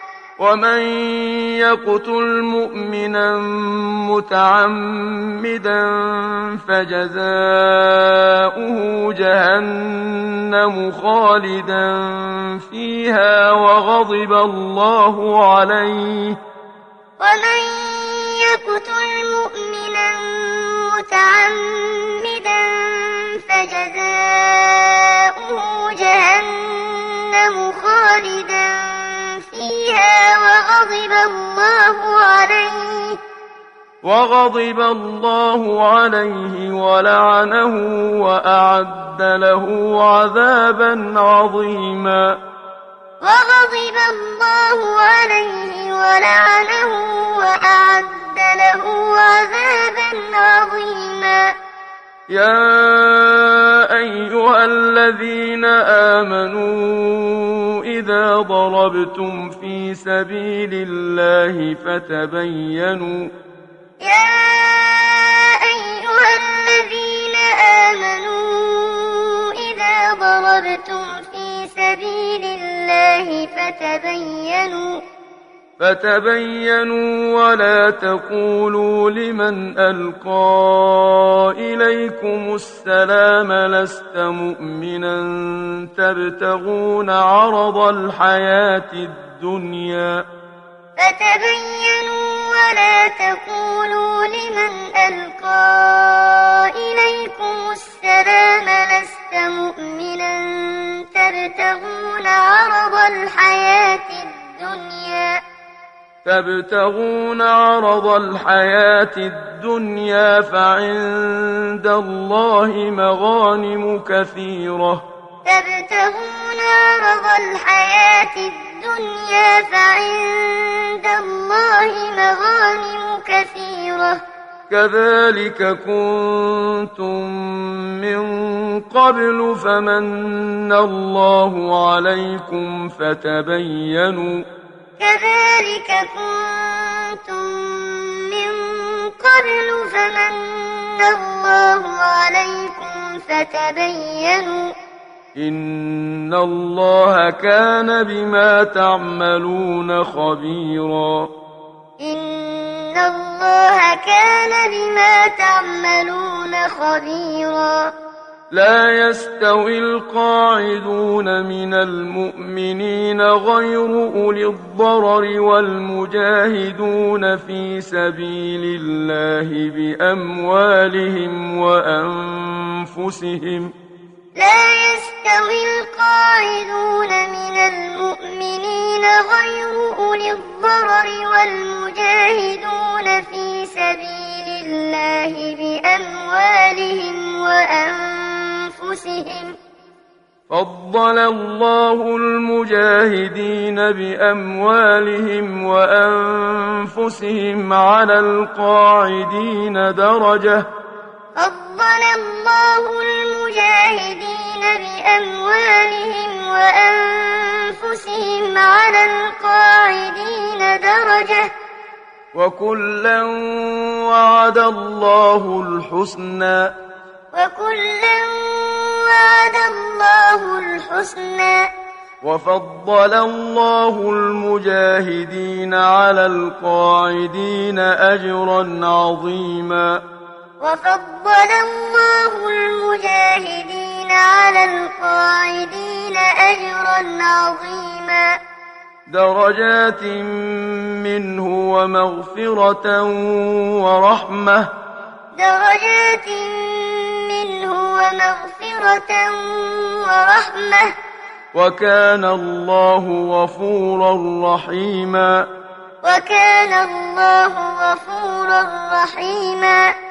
ومن يقتل مؤمنا متعمدا فجزاؤه جهنم خالدا فيها وغضب الله عليه. ومن يقتل مؤمنا متعمدا فجزاؤه جهنم خالدا فيها وغضب الله عليه. وغضب الله عليه ولعنه وأعد له عذابا عظيما. وغضب الله عليه ولعنه وأعد له عذابا عظيما. يا أيها الذين آمنوا إذا ضربتم في سبيل الله فتبينوا يا أيها الذين آمنوا إذا ضربتم في سبيل الله فتبينوا فتبينوا ولا تقولوا لمن ألقى إليكم السلام لست مؤمنا تبتغون عرض الحياة الدنيا فتبينوا ولا تقولوا لمن ألقى إليكم السلام لست مؤمنا تبتغون عرض الحياة الدنيا تبتغون عرض الحياة الدنيا فعند الله مغانم كثيرة. تبتغون عرض الحياة الدنيا فعند الله مغانم كثيرة. كذلك كنتم من قبل فمن الله عليكم فتبينوا كذلك كنتم من قبل فمن الله عليكم فتبينوا إن الله كان بما تعملون خبيرا. إن الله كان بما تعملون خبيرا. لا يستوي القاعدون من المؤمنين غير أولي الضرر والمجاهدون في سبيل الله بأموالهم وأنفسهم. لا يستوي القاعدون من المؤمنين غير أولي الضرر والمجاهدون في سبيل الله بأموالهم وأنفسهم. فضل الله المجاهدين بأموالهم وأنفسهم على القاعدين درجة. فضل الله المجاهدين بأموالهم وأنفسهم على القاعدين درجة. وكلا وعد الله الحسنى. وكلا وعد الله الحسنى. وفضل الله المجاهدين على القاعدين أجرا عظيما. وفضل الله المجاهدين على القاعدين أجرا عظيما. درجات منه ومغفرة ورحمة. درجات منه ومغفرة ورحمة. وكان الله غفورا رحيما. وكان الله غفورا رحيما.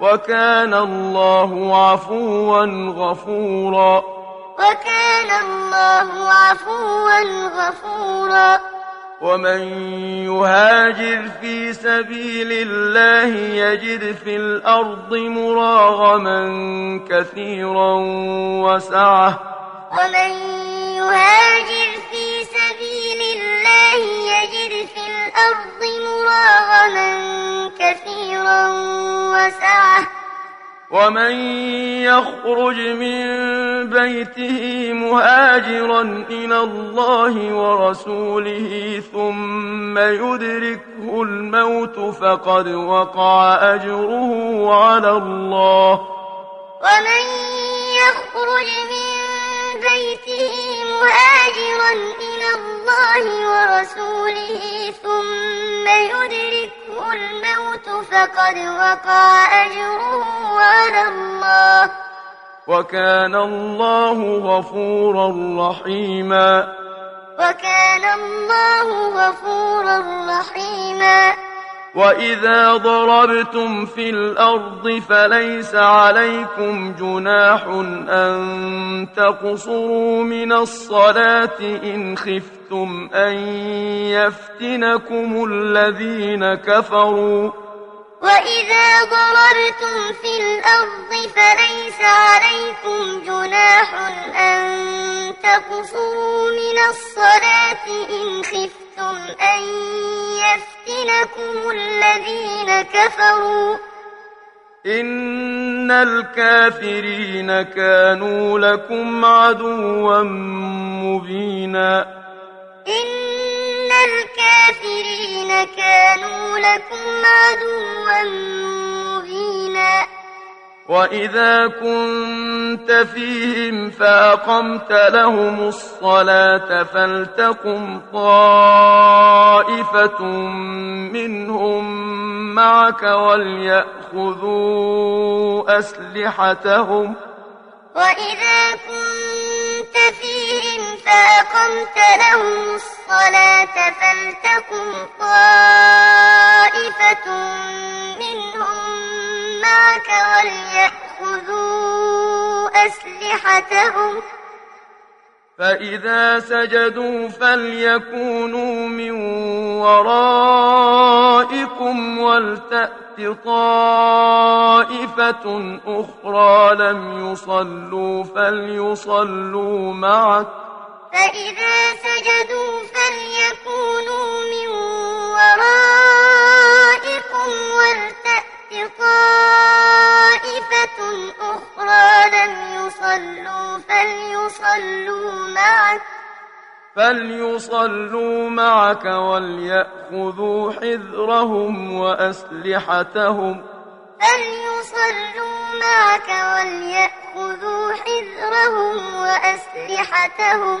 وكان الله عفوا غفورا. وكان الله عفوا غفورا. ومن يهاجر في سبيل الله يجد في الأرض مراغما كثيرا وسعة. ومن يهاجر في سبيل الله يجد في الأرض مراغما كثيرا وسعة. ومن يخرج من بيته مهاجرا إلى الله ورسوله ثم يدركه الموت فقد وقع أجره على الله. ومن يخرج من بيته مهاجرا إلى الله ورسوله ثم يدركه الموت فقد وقع أجره على الله. وكان الله غفورا رحيما. وكان الله غفورا رحيما. وإذا ضربتم في الأرض فليس عليكم جناح أن تقصروا من الصلاة إن خفتم أن يفتنكم الذين كفروا وإذا ضربتم في الأرض فليس عليكم جناح أن تقصروا من الصلاة إن خفتم أن يفتنكم الذين كفروا؟ إن الكافرين كانوا لكم عدوا مبينا. إن الكافرين كانوا لكم عدوا مبينا. وإذا كنت فيهم فأقمت لهم الصلاة فلتقم طائفة منهم معك وليأخذوا أسلحتهم وإذا كنت فيهم فأقمت لهم الصلاة فلتقم طائفة معك وليأخذوا أسلحتهم فإذا سجدوا فليكونوا من ورائكم ولتأت طائفة أخرى لم يصلوا فليصلوا معك فإذا سجدوا فليكونوا من ورائكم ولتأت طائفة أخرى لم يصلوا فليصلوا معك فليصلوا معك وليأخذوا حذرهم وأسلحتهم فليصلوا معك وليأخذوا حذرهم وأسلحتهم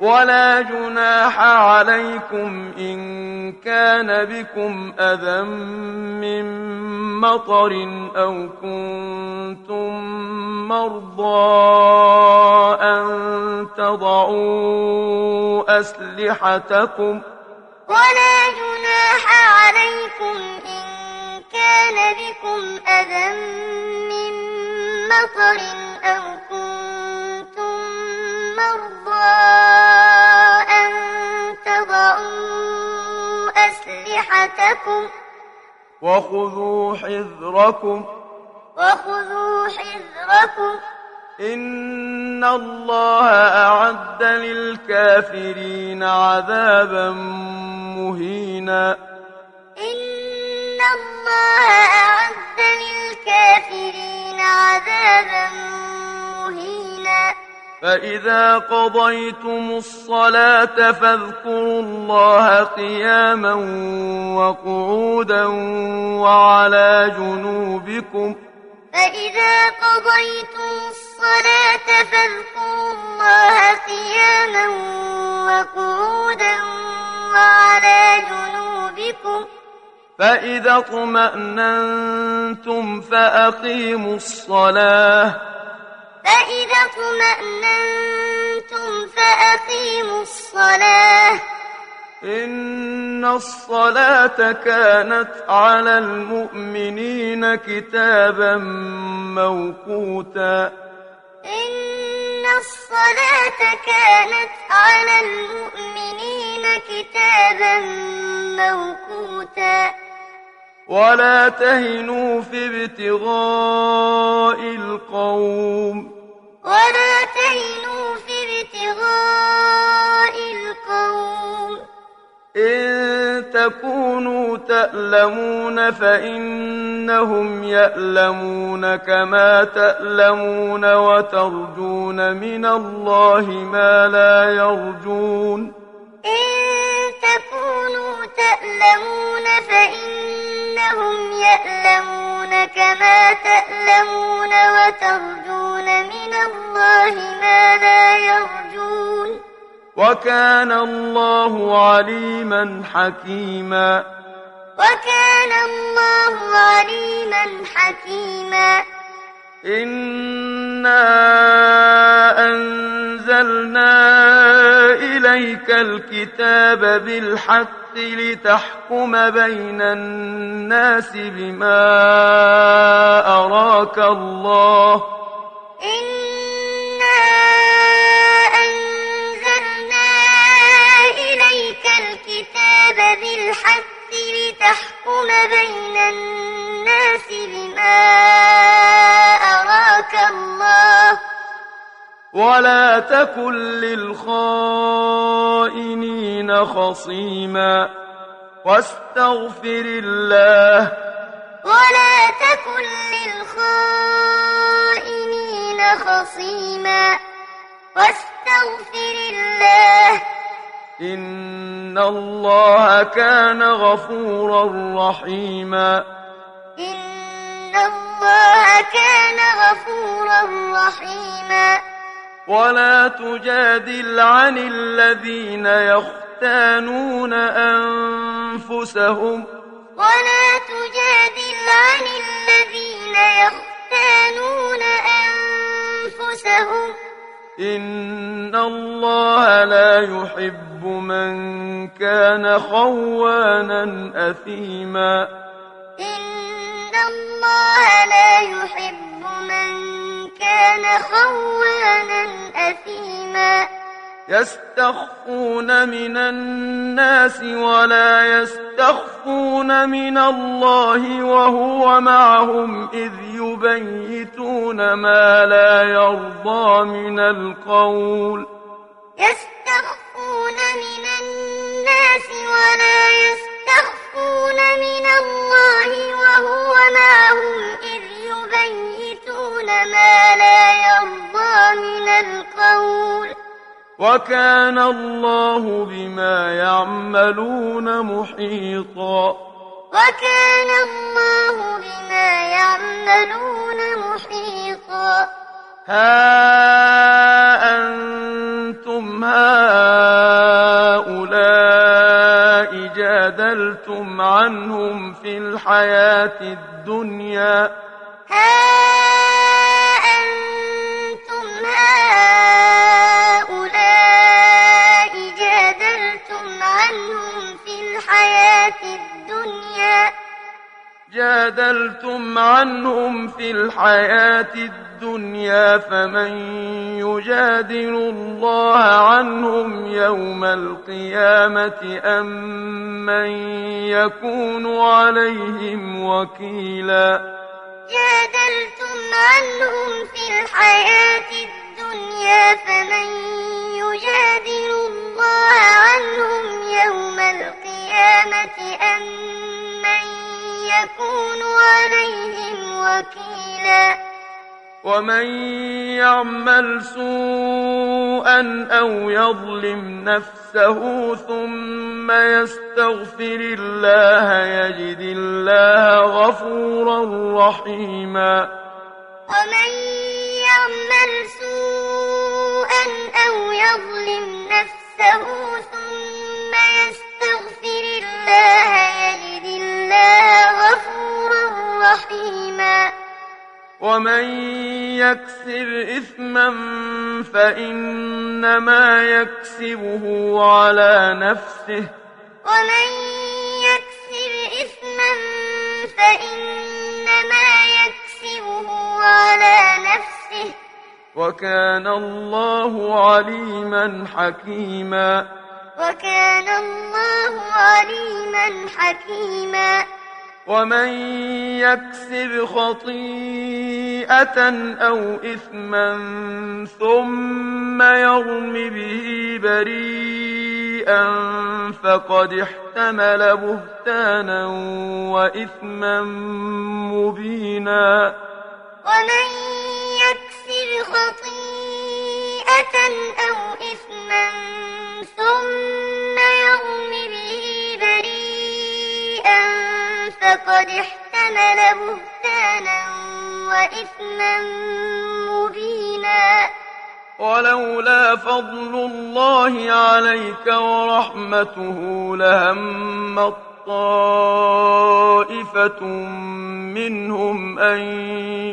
ولا جناح عليكم إن كان بكم أذى من مطر أو كنتم مرضى أن تضعوا أسلحتكم ولا جناح عليكم إن كان بكم أذى من مطر أو كنتم مرضى أن تضعوا أسلحتكم. وخذوا حذركم. وخذوا حذركم. إن الله أعد للكافرين عذابا مهينا. إن الله أعد للكافرين عذابا مهينا. فإذا قضيتم الصلاة فاذكروا الله قياما وقعودا وعلى جنوبكم فإذا قضيتم الصلاة فاذكروا الله قياما وقعودا وعلى جنوبكم فإذا اطمأننتم فأقيموا الصلاة فإذا اطمأننتم فأقيموا الصلاة. إن الصلاة كانت على المؤمنين كتابا موقوتا. إن الصلاة كانت على المؤمنين كتابا موقوتا. ولا تهنوا في ابتغاء القوم. ولا تهنوا في ابتغاء القوم إن تكونوا تألمون فإنهم يألمون كما تألمون وترجون من الله ما لا يرجون. إن تكونوا تألمون فإنهم يألمون كما تألمون وترجون من الله ما لا يرجون. وكان الله عليما حكيما. وكان الله عليما حكيما. إنا أنزلنا إليك الكتاب بالحق لتحكم بين الناس بما أراك الله إنا أنزلنا إليك الكتاب بالحق لتحكم بين الناس بما ولا تكن للخائنين خصيما. واستغفر الله. ولا تكن للخائنين خصيما. واستغفر الله. إن الله كان غفورا رحيما. إن الله كان غفورا رحيما. ولا تجادل عن الذين يختانون أنفسهم. ولا تجادل عن الذين يختانون أنفسهم. إن الله لا يحب من كان خوانا أثيما. إن الله لا يحب من كان خوانا أثيما. يستخفون من الناس ولا يستخفون من الله وهو معهم إذ يبيتون ما لا يرضى من القول. يستخفون من الناس ولا يستخفون من الله وهو معهم إذ يبيتون ما لا يرضى من القول. وكان الله بما يعملون محيطا. وكان الله بما يعملون محيطا. ها أنتم هؤلاء جادلتم عنهم في الحياة الدنيا؟ ها أنتم هؤلاء جادلتم عنهم في الحياة الدنيا؟ جادلتم عنهم في الحياة الدنيا فمن يجادل الله عنهم يوم القيامة أم من يكون عليهم وكيلا؟ جادلتم عنهم في الحياة الدنيا فمن يجادل الله عنهم يوم القيامة أم من يكون عليهم وكيلا. ومن يعمل سوءا أو يظلم نفسه ثم يستغفر الله يجد الله غفورا رحيما. ومن يعمل سوءا أو يظلم نفسه ثم يستغفر الله يجد الله غفورا رحيما. ومن يكسر إثما فإنما يكسبه على نفسه. ومن يكسر إثما فإنما يكسبه على نفسه. وكان الله عليما حكيما. وكان الله عليما حكيما. ومن يكسب خطيئة أو إثما ثم يرم به بريئا فقد احتمل بهتانا وإثما مبينا. ومن يكسب خطيئة أو إثما ثم يرم به بريئا فقد احتمل بهتانا وإثما مبينا. ولولا فضل الله عليك ورحمته لهم طائفة منهم أن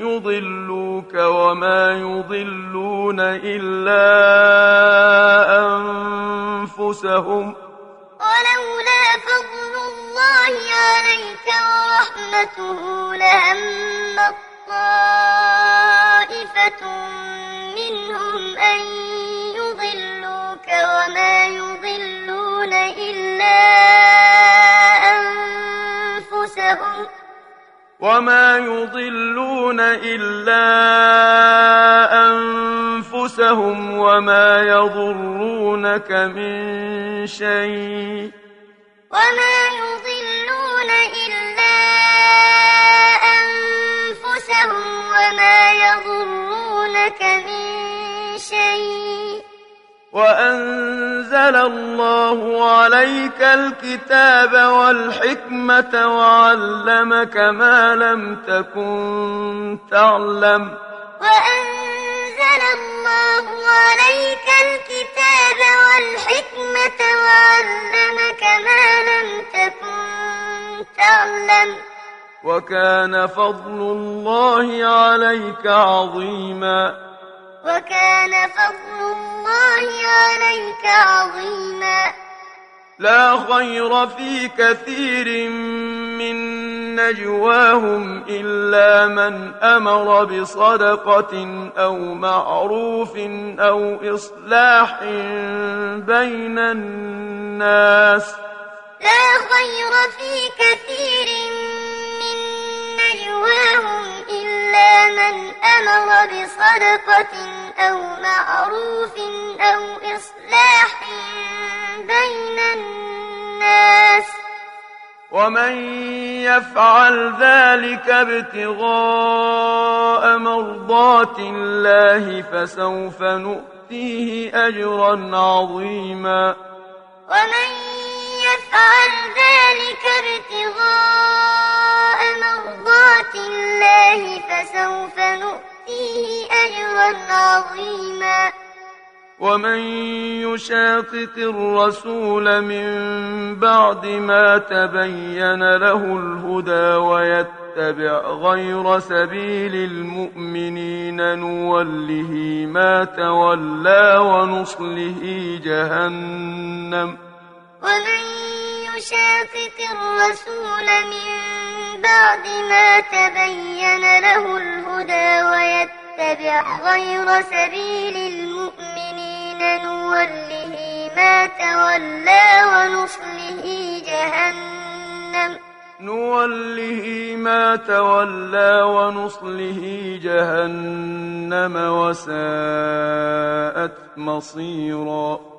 يضلوك وما يضلون إلا أنفسهم ولولا فضل الله عليك ورحمته لهم طائفة منهم أن يضلوك وما يضلون إلا أنفسهم. وما يضلون إلا أنفسهم وما يضرونك من شيء. وما يضلون وأنزل الله عليك الكتاب والحكمة وعلمك ما لم تكن تعلم. وأنزل الله عليك الكتاب والحكمة وعلمك ما لم تكن تعلم. وكان فضل الله عليك عظيما. وكان فضل الله عليك عظيما. لا خير في كثير من نجواهم إلا من أمر بصدقة أو معروف أو إصلاح بين الناس. لا خير في كثير من نجواهم إلا من أمر بصدقة أو معروف أو إصلاح بين الناس. ومن يفعل ذلك ابتغاء مرضات الله فسوف نؤتيه أجرا عظيما. ومن يفعل ذلك ابتغاء مرضات الله فسوف نؤتيه أجرا عظيما. ومن يشاقق الرسول من بعد ما تبين له الهدى ويتبع غير سبيل المؤمنين نوله ما تولى ونصله جهنم. ومن يشاقق الرسول من بعد ما تبين له الهدى ويتبع غير سبيل المؤمنين نوله ما تولى ونصله جهنم. نوله ما تولى ونصله جهنم وساءت مصيرا.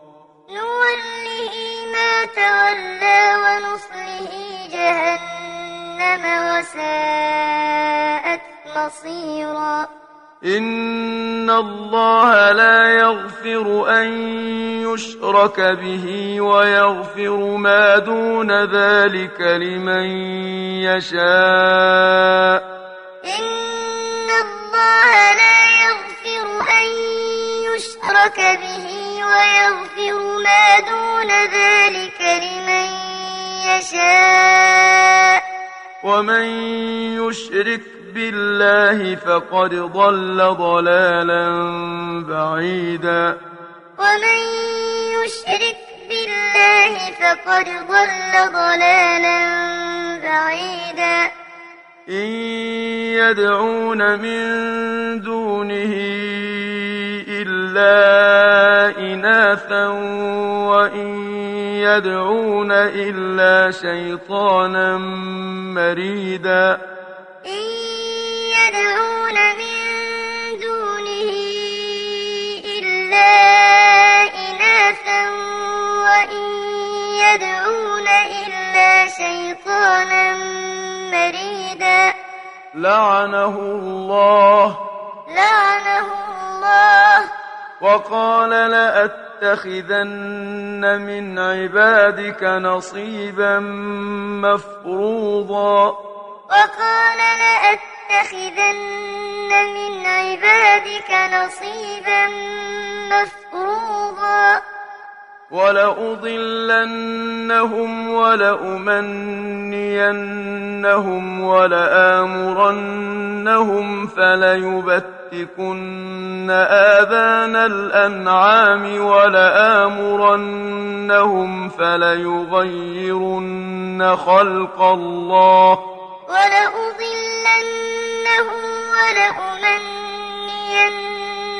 نوله ما تولى ونصله جهنم وساءت مصيرا. إن الله لا يغفر أن يشرك به ويغفر ما دون ذلك لمن يشاء. إن الله لا يغفر أن يشرك به ويغفر ما دون ذلك لمن يشاء. ومن يشرك بالله فقد ضل ضلالا بعيدا. ومن يشرك بالله فقد ضل ضلالا بعيدا. إن يدعون من دونه إلا إناثا وإن يدعون إلا شيطانا مريدا. إن يدعون من دونه إلا إناثا وإن يدعون إلا شيطانا مريدا. لعنه الله لعنه الله. وقال لأتخذن من عبادك نصيبا مفروضا. وقال لأتخذن من عبادك نصيبا مفروضا. ولأضلنهم ولأمنينهم ولآمرنهم فليبتكن آذان الأنعام ولآمرنهم فليغيرن خلق الله ولأضلنهم ولأمنينهم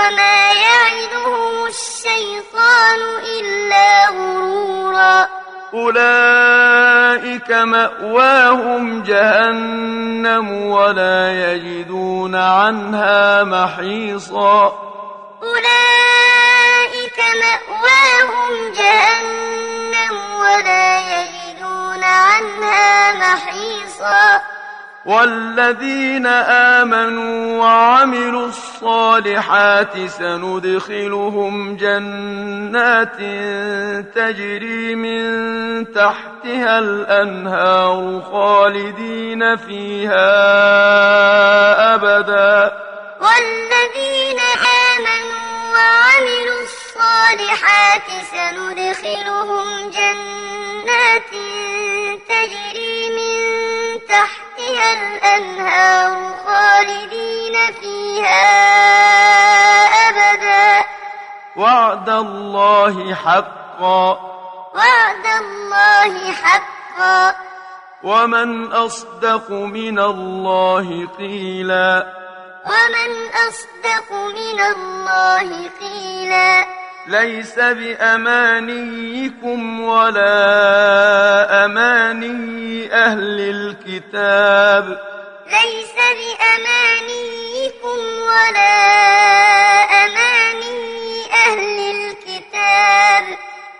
وما يعدهم الشيطان إلا غرورا. أولئك مأواهم جهنم ولا يجدون عنها محيصا. أولئك مأواهم جهنم ولا يجدون عنها محيصا. والذين آمنوا وعملوا الصالحات سندخلهم جنات تجري من تحتها الأنهار خالدين فيها أبدا. والذين آمنوا وعملوا الصالحات سندخلهم جنات تجري من تحتها الأنهار خالدين فيها أبدا. وعد الله حقا. وعد الله حقا. ومن أصدق من الله قيلا. ومن أصدق من الله قيلا. ليس بأمانيكم ولا أماني أهل الكتاب. ليس بأمانيكم ولا أماني أهل الكتاب.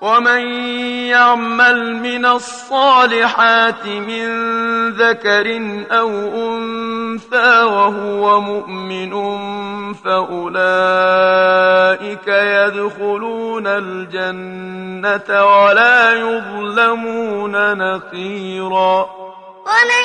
ومن يعمل من الصالحات من ذكر أو أنثى وهو مؤمن فأولئك يدخلون الجنة ولا يظلمون نقيرا ومن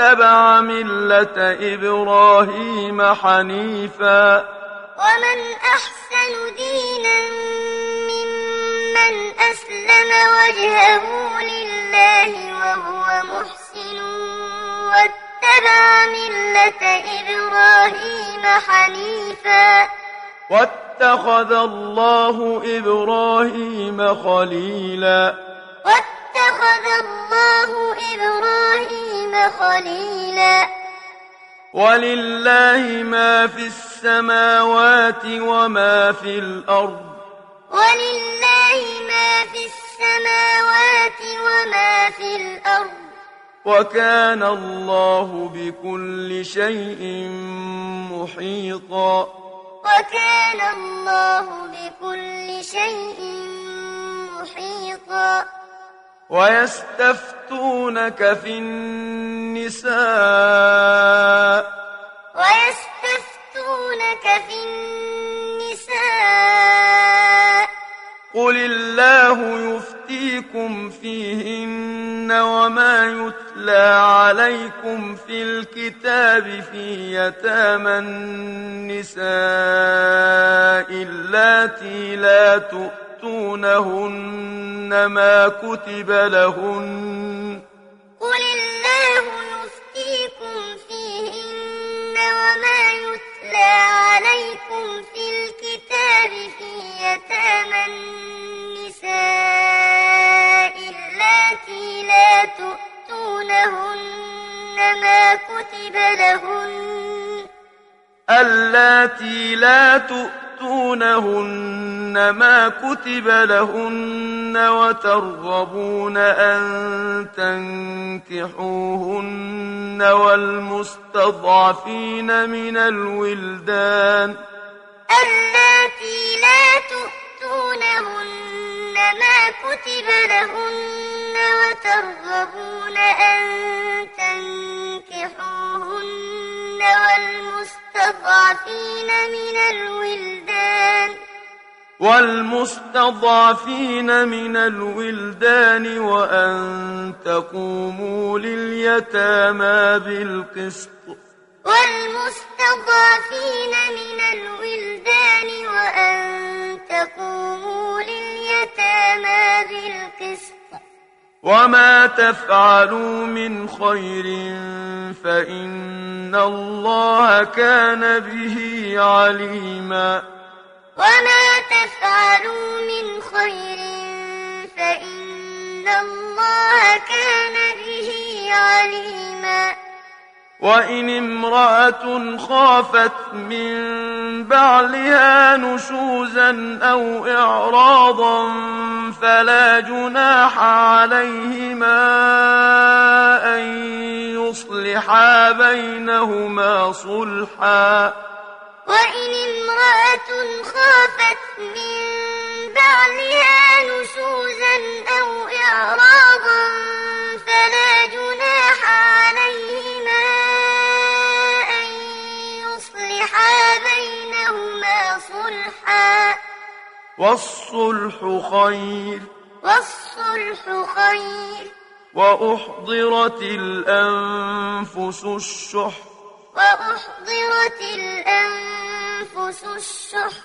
واتبع ملة إبراهيم حنيفا. ومن أحسن دينا ممن أسلم وجهه لله وهو محسن واتبع ملة إبراهيم حنيفا. واتخذ الله إبراهيم خليلا. واتخذ الله إبراهيم خليلا. ولله ما في السماوات وما في الأرض. ولله ما في السماوات وما في الأرض. وكان الله بكل شيء محيطا. وكان الله بكل شيء محيطا. ويستفتونك في النساء. ويستفتونك في النساء. قل الله يفتيكم فيهن وما يتلى عليكم في الكتاب في يتامى النساء اللاتي لا تؤتونهن ما كتب لهن قل الله يفتيكم فيهن وما يتلى عليكم في الكتاب في يتامى النساء اللاتي لا تؤتونهن ما كتب لهن اللاتي لا تؤتونهن ما كتب لهن وترغبون أن تنكحوهن والمستضعفين من الولدان اللاتي لا تؤتونهن ما كتب لهن وترغبون أن تنكحوهن والمستضعفين من الولدان. والمستضعفين من الولدان وأن تقوموا لليتامى بالقسط. والمستضعفين من الولدان وأن تقوموا لليتامى بالقسط. وما تفعلوا من خير فإن الله كان به عليما وما تفعلوا من خير فإن الله كان به عليما وإن امرأة خافت من بعلها نشوزا أو إعراضا فلا جناح عليهما أن يصلحا بينهما صلحا. وإن امرأة خافت من بعلها نشوزا أو إعراضا فلا جناح عليهما يصلحا بينهما صلحا. والصلح خير. والصلح خير. وأحضرت الأنفس الشح. وأحضرت الأنفس الشح.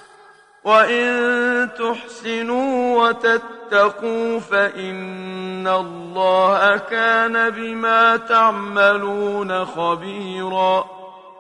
وإن تحسنوا وتتقوا فإن الله كان بما تعملون خبيرا.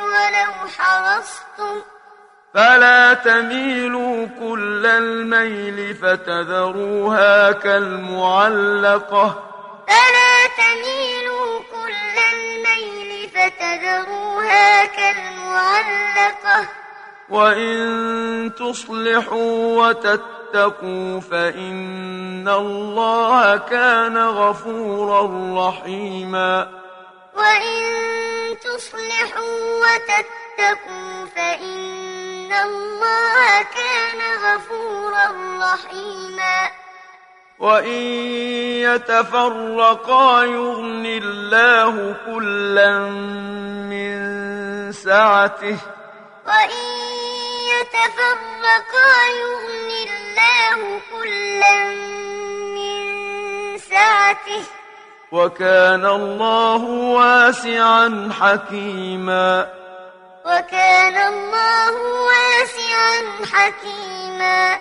ولو حرصتم. فلا تميلوا كل الميل فتذروها كالمعلقة. فلا تميلوا كل الميل فتذروها كالمعلقة. وإن تصلحوا وتتقوا فإن الله كان غفورا رحيما. وإن تصلحوا وتتقوا فإن الله كان غفورا رحيما وإن يتفرقا يغن الله كلا من سعته. وإن يتفرقا يغن الله كلا من سعته. وكان الله واسعا حكيما. وكان الله واسعا حكيما.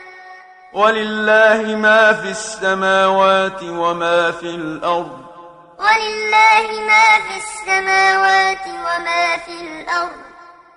ولله ما في السماوات وما في الأرض. ولله ما في السماوات وما في الأرض.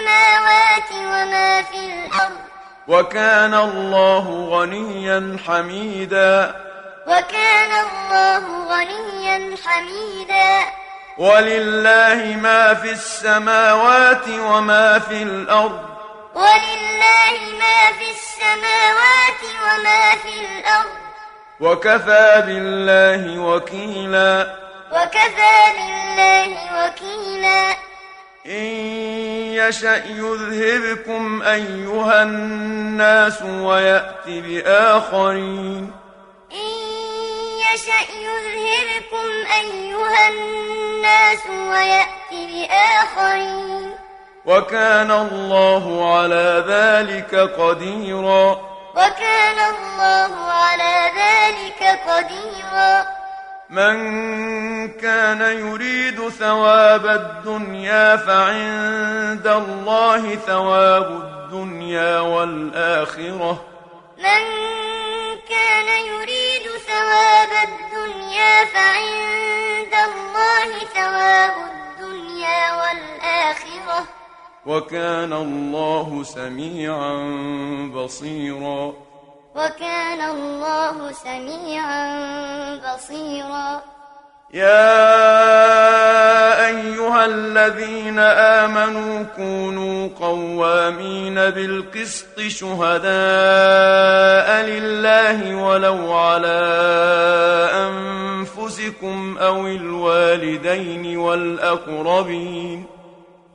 السماوات وما في الأرض. وكان الله غنيا حميدا. وكان الله غنيا حميدا. ولله ما في السماوات وما في الأرض. ولله ما في السماوات وما في الأرض. وكفى بالله وكيلا. وكفى بالله وكيلا. إن يشأ يذهبكم أيها الناس ويأت بآخرين. إن يشأ يذهبكم أيها الناس ويأت بآخرين. وكان الله على ذلك قديرا. وكان الله على ذلك قديرا. من كان يريد ثواب الدنيا فعند الله ثواب الدنيا والآخرة. من كان يريد ثواب الدنيا فعند الله ثواب الدنيا والآخرة. وكان الله سميعا بصيرا. وكان الله سميعا بصيرا. يا أيها الذين آمنوا كونوا قوامين بالقسط شهداء لله ولو على أنفسكم أو الوالدين والأقربين.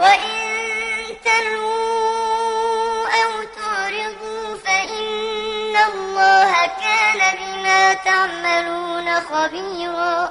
وإن تلووا أو تعرضوا فإن الله كان بما تعملون خبيرا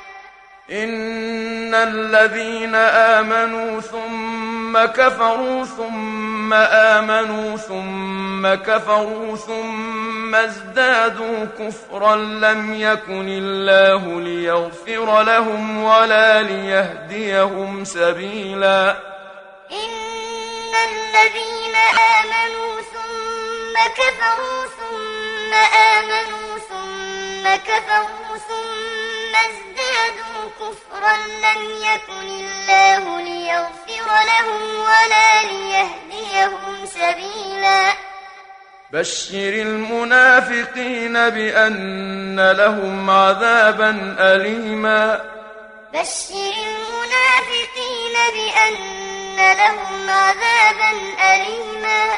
إن الذين آمنوا ثم كفروا ثم آمنوا ثم كفروا ثم ازدادوا كفرا لم يكن الله ليغفر لهم ولا ليهديهم سبيلا إن الذين آمنوا ثم كفروا ثم آمنوا ثم كفروا ثم ازدادوا كفرا لم يكن الله ليغفر لهم ولا ليهديهم سبيلا. بشر المنافقين بأن لهم عذابا أليما. بشر المنافقين بأن لهم عذابا أليما.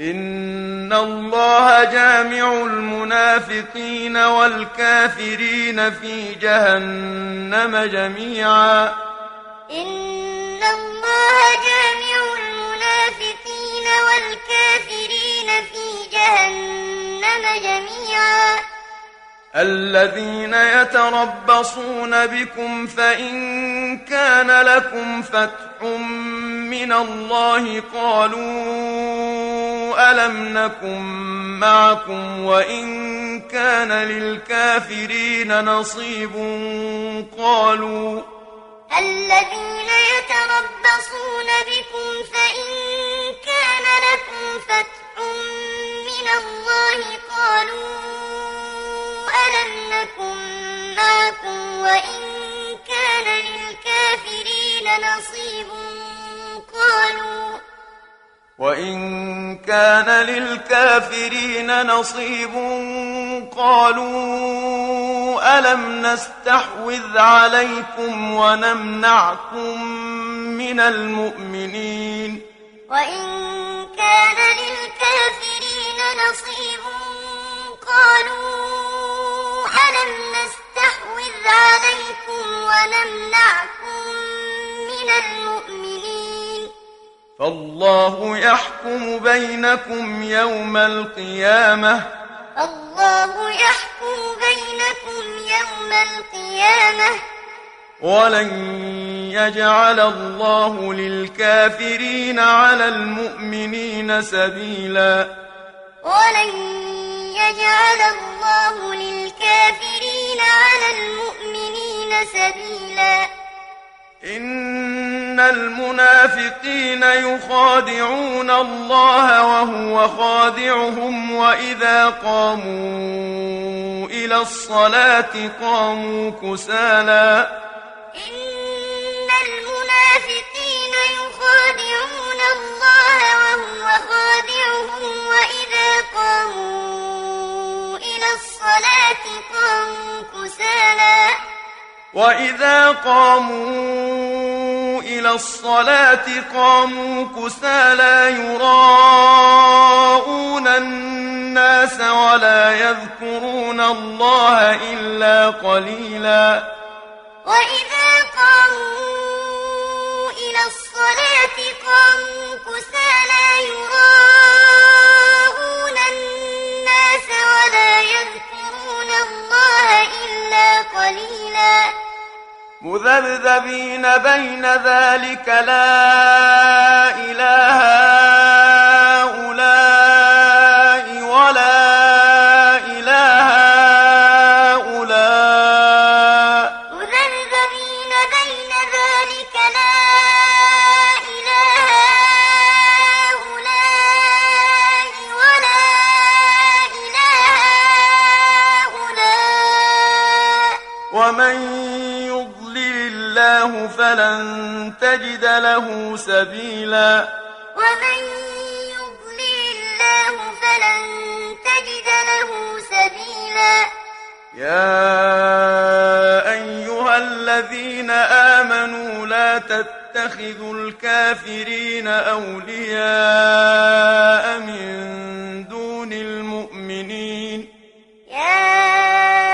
إن الله جامع المنافقين والكافرين في جهنم جميعا. إن الله جامع المنافقين والكافرين في جهنم جميعا. الذين يتربصون بكم فإن كان لكم فتح من الله قالوا ألم نكن معكم وإن كان للكافرين نصيب قالوا الذين يتربصون بكم فإن كان لكم فتح من الله قالوا ألم نكن معكم وإن كان للكافرين نصيب قالوا وإن كان للكافرين نصيب قالوا ألم نستحوذ عليكم ونمنعكم من المؤمنين؟ وإن كان للكافرين نصيب قالوا ألم نستحوذ عليكم ونمنعكم من المؤمنين فالله يحكم بينكم يوم القيامة الله يحكم بينكم يوم القيامة ولن يجعل الله للكافرين على المؤمنين سبيلا ولن يجعل الله للكافرين على المؤمنين سبيلا. إن المنافقين يخادعون الله وهو خادعهم وإذا قاموا إلى الصلاة قاموا كسالى إن المنافقين يخادعون الله وهو خادعهم وإذا قاموا إلى الصلاة قاموا كسالى وإذا قاموا إلى الصلاة قاموا كسالى يراءون الناس ولا يذكرون الله إلا قليلا. وإذا قاموا إلى الصلاة قاموا كسالى يراءون الناس ولا يذكرون الله إلا قليلا. مذبذبين بين ذلك لا إله هؤلاء يضلل الله فلن تجد له سبيلا. ومن يضلل الله فلن تجد له سبيلا. يا أيها الذين آمنوا لا تتخذوا الكافرين أولياء من دون المؤمنين. يا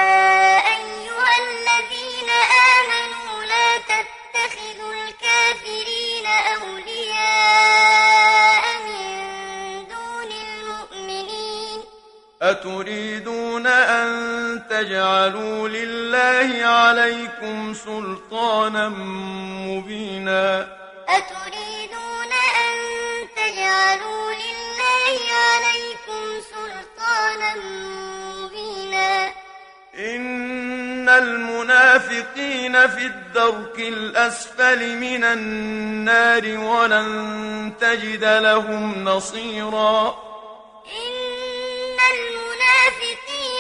أتريدون أن تجعلوا لله عليكم سلطانا مبينا؟ أتريدون أن تجعلوا لله عليكم سلطانا مبينا؟ إن المنافقين في الدرك الأسفل من النار ولن تجد لهم نصيرا. إن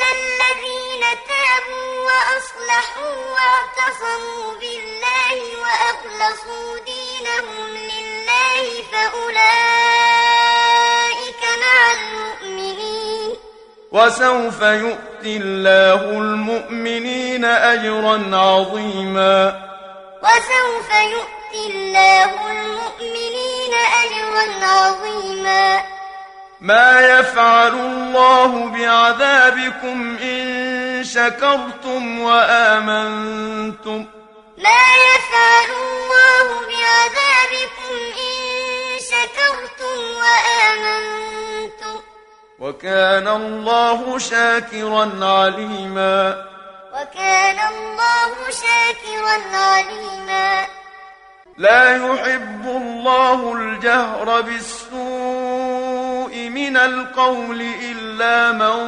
إلا الذين تابوا وأصلحوا واعتصموا بالله وأخلصوا دينهم لله فأولئك مع المؤمنين وسوف يؤتي الله المؤمنين أجرا عظيما وسوف يؤتي الله المؤمنين أجرا عظيما ما يفعل الله بعذابكم إن شكرتم وآمنتم. ما يفعل الله بعذابكم إن شكرتم وآمنتم. وكان الله شاكرا عليما. وكان الله شاكرا عليما. لا يحب الله الجهر بالسوء من القول إلا من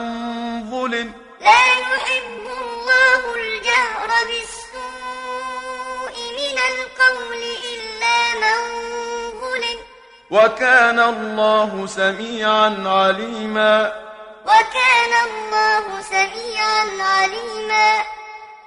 ظلم. لا يحب الله الجهر بالسوء من القول إلا من ظلم. وكان الله سميعا عليما. وكان الله سميعا عليما.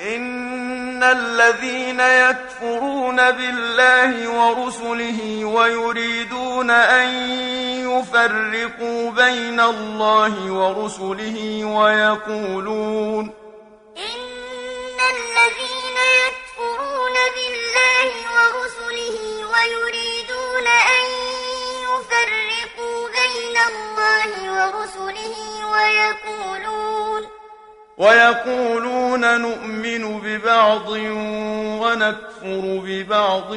إن الذين يكفرون بالله ورسله ويريدون أن يفرقوا بين الله ورسله ويقولون إن الذين يكفرون بالله ورسله ويريدون أن يفرقوا بين الله ورسله ويقولون ويقولون نؤمن ببعض ونكفر ببعض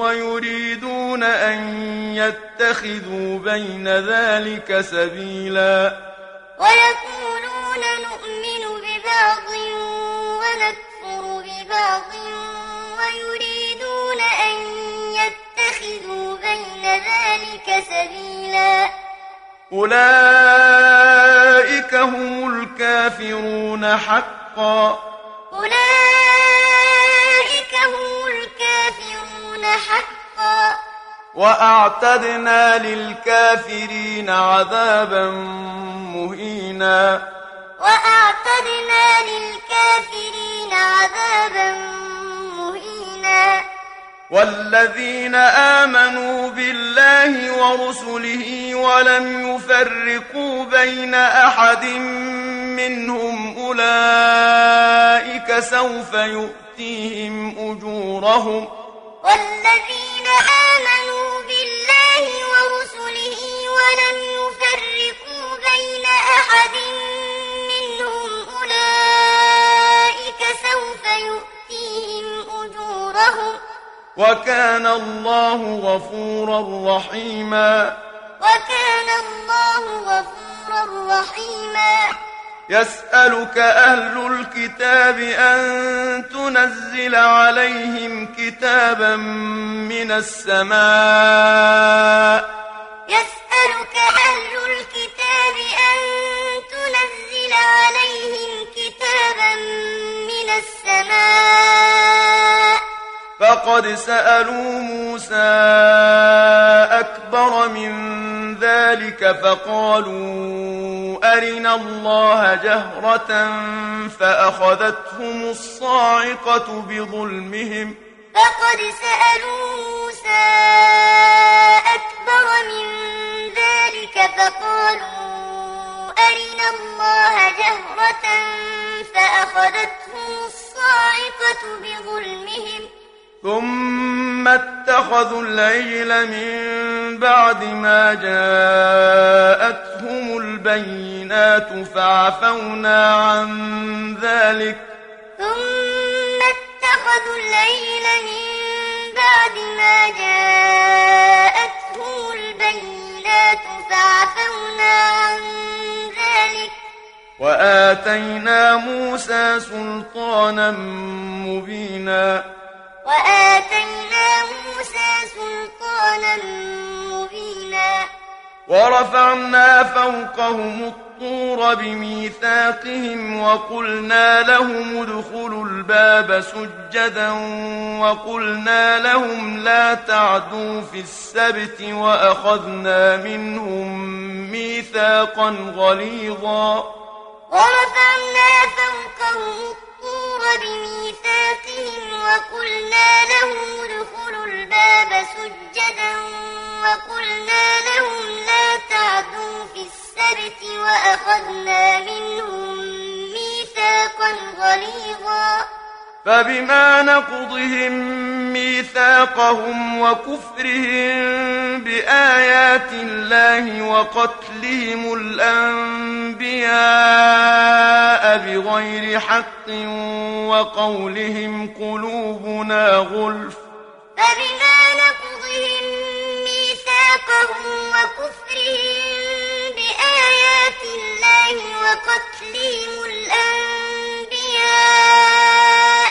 ويريدون أن يتخذوا بين ذلك سبيلا. ويقولون نؤمن ببعض ونكفر ببعض ويريدون أن يتخذوا بين ذلك سبيلا. أولئك هم الكافرون حقا. أولئك هم الكافرون حقا. وأعتدنا للكافرين عذابا مهينا. وأعتدنا للكافرين عذابا مهينا. والذين آمنوا بالله ورسله ولم يفرقوا بين أحد منهم أولئك سوف يؤتيهم أجورهم والذين آمنوا بالله ورسله ولم يفرقوا بين أحد منهم أولئك سوف يؤتيهم أجورهم وكان الله غفورا رحيما. وكان الله غفورا رحيما. يسألك أهل الكتاب أن تنزل عليهم كتابا من السماء. يسألك أهل الكتاب أن تنزل عليهم كتابا من السماء. فقد سألوا موسى أكبر من ذلك فقالوا أرنا الله جهرة فأخذتهم الصاعقة بظلمهم. فقد سألوا موسى أكبر من ذلك فقالوا أرنا الله جهرة فأخذتهم الصاعقة بظلمهم. ثم اتخذوا العجل من بعد ما جاءتهم البينات فعفونا عن ذلك. ثم اتخذوا العيل من بعد ما جاءتهم البينات فعفونا عن ذلك. وآتينا موسى سلطانا مبينا. وآتينا موسى سلطانا مبينا. ورفعنا فوقهم الطور بميثاقهم وقلنا لهم ادخلوا الباب سجدا وقلنا لهم لا تعدوا في السبت وأخذنا منهم ميثاقا غليظا. ورفعنا فوقهم الطور بميثاقهم وقلنا لهم ادخلوا الباب سجدا وقلنا لهم لا تعدوا في السبت وأخذنا منهم ميثاقا غليظا فبما نقضهم ميثاقهم وكفرهم بآيات الله وقتلهم الأنبياء بغير حق وقولهم قلوبنا غلف فبما نقضهم ميثاقهم وكفرهم بآيات الله وقتلهم الأنبياء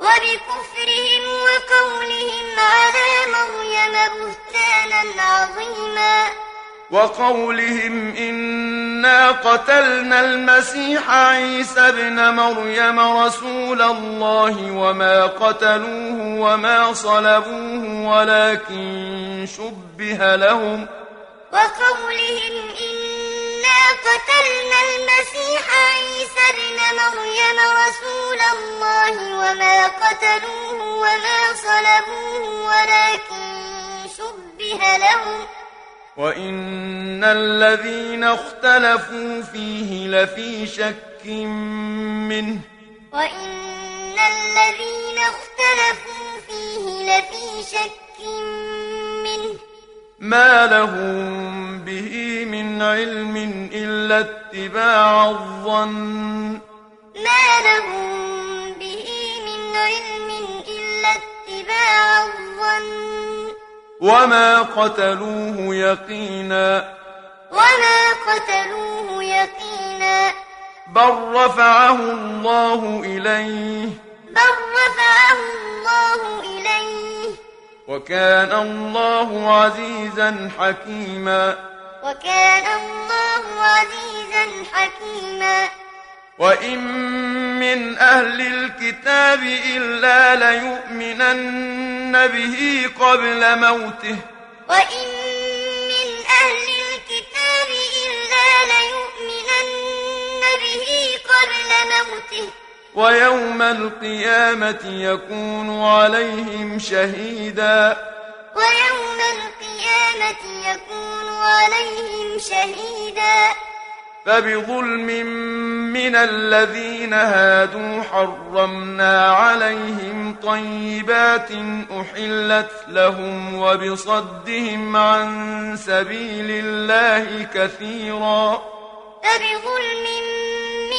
وبكفرهم وقولهم على مريم بهتانا عظيما. وقولهم إنا قتلنا المسيح عيسى ابن مريم رسول الله وما قتلوه وما صلبوه ولكن شبه لهم. وقولهم إنا قتلنا المسيح عيسى ابن مريم رسول الله وما قتلوه وما صلبوه ولكن شبه لهم. وإن الذين اختلفوا فيه لفي شك منه. وإن الذين اختلفوا فيه لفي شك منه. ما لهم به من علم إلا اتباع الظن ما لهم به من علم إلا اتباع الظن وما قتلوه يقينا وما قتلوه يقينا بل رفعه الله إليه بل رفعه الله إليه وكان الله عزيزا حكيما. وكان الله عزيزا حكيما. وإن من أهل الكتاب إلا ليؤمنن به قبل موته. وإن من أهل الكتاب إلا ليؤمنن به قبل موته. ويوم القيامة يكون عليهم شهيدا. ويوم القيامة يكون عليهم شهيدا. فبظلم من الذين هادوا حرمنا عليهم طيبات أحلت لهم وبصدهم عن سبيل الله كثيرا. فبظلم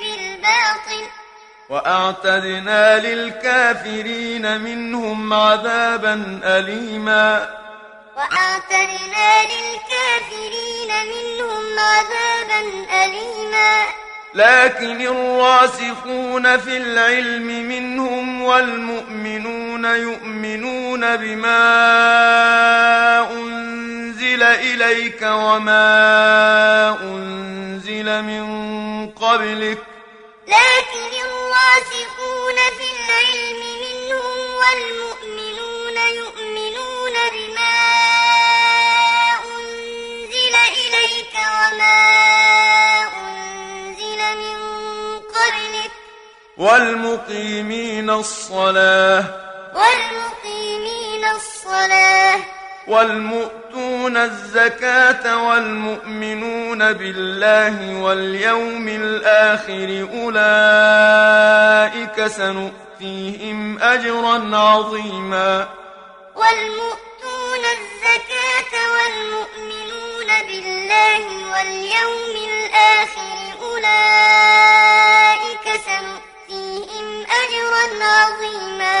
بالباطل. وأعتدنا للكافرين منهم عذابا أليما. وأعتدنا للكافرين منهم عذابا أليما. لكن الراسخون في العلم منهم والمؤمنون يؤمنون بما أنزل إليك وما أنزل من قبلك. لكن الراسخون في العلم منهم والمؤمنون يؤمنون بما أنزل إليك وما والمقيمين الصلاة. والمقيمين الصلاة. والمؤتون الزكاة والمؤمنون بالله واليوم الآخر أولئك سنؤتيهم أجرا عظيما. والمؤتون الزكاة والمؤمنون بالله واليوم الآخر أولئك سنؤتيهم أجرا عظيما.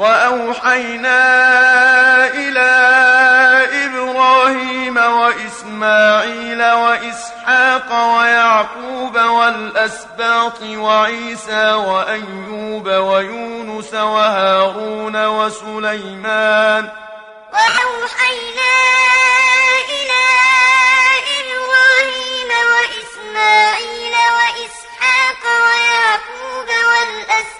وأوحينا إلى إبراهيم وإسماعيل وإسحاق ويعقوب والأسباط وعيسى وأيوب ويونس وهارون وسليمان. وأوحينا إلى إبراهيم وإسماعيل وإسحاق ويعقوب والأسباط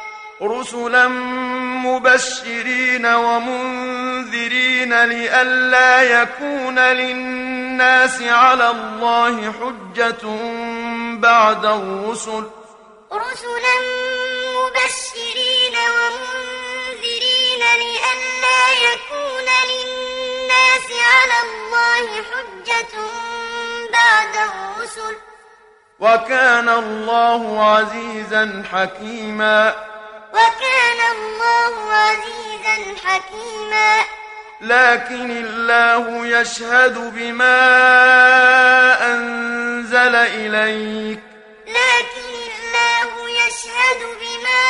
رسلا مبشرين ومنذرين لئلا يكون للناس على الله حجة بعد الرسل. رسلا مبشرين ومنذرين لئلا يكون للناس على الله حجة بعد الرسل. وكان الله عزيزا حكيما. وكان الله عزيزا حكيما. لكن الله يشهد بما أنزل إليك. لكن الله يشهد بما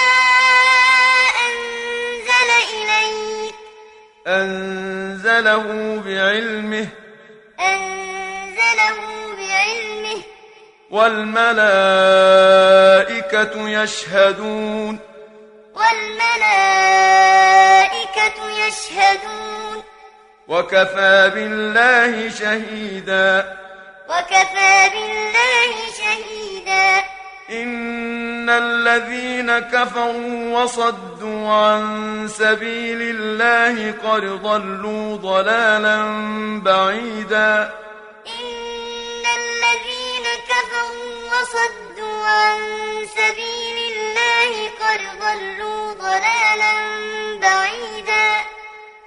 أنزل إليك. أنزله بعلمه. أنزله بعلمه. والملائكة يشهدون. والملائكة يشهدون. وكفى بالله شهيدا. وكفى بالله شهيدا. إن الذين كفروا وصدوا عن سبيل الله قد ضلوا ضلالا بعيدا. إن الذين كفروا وصدوا عن سبيل الله قد ضلوا ضلالا بعيدا.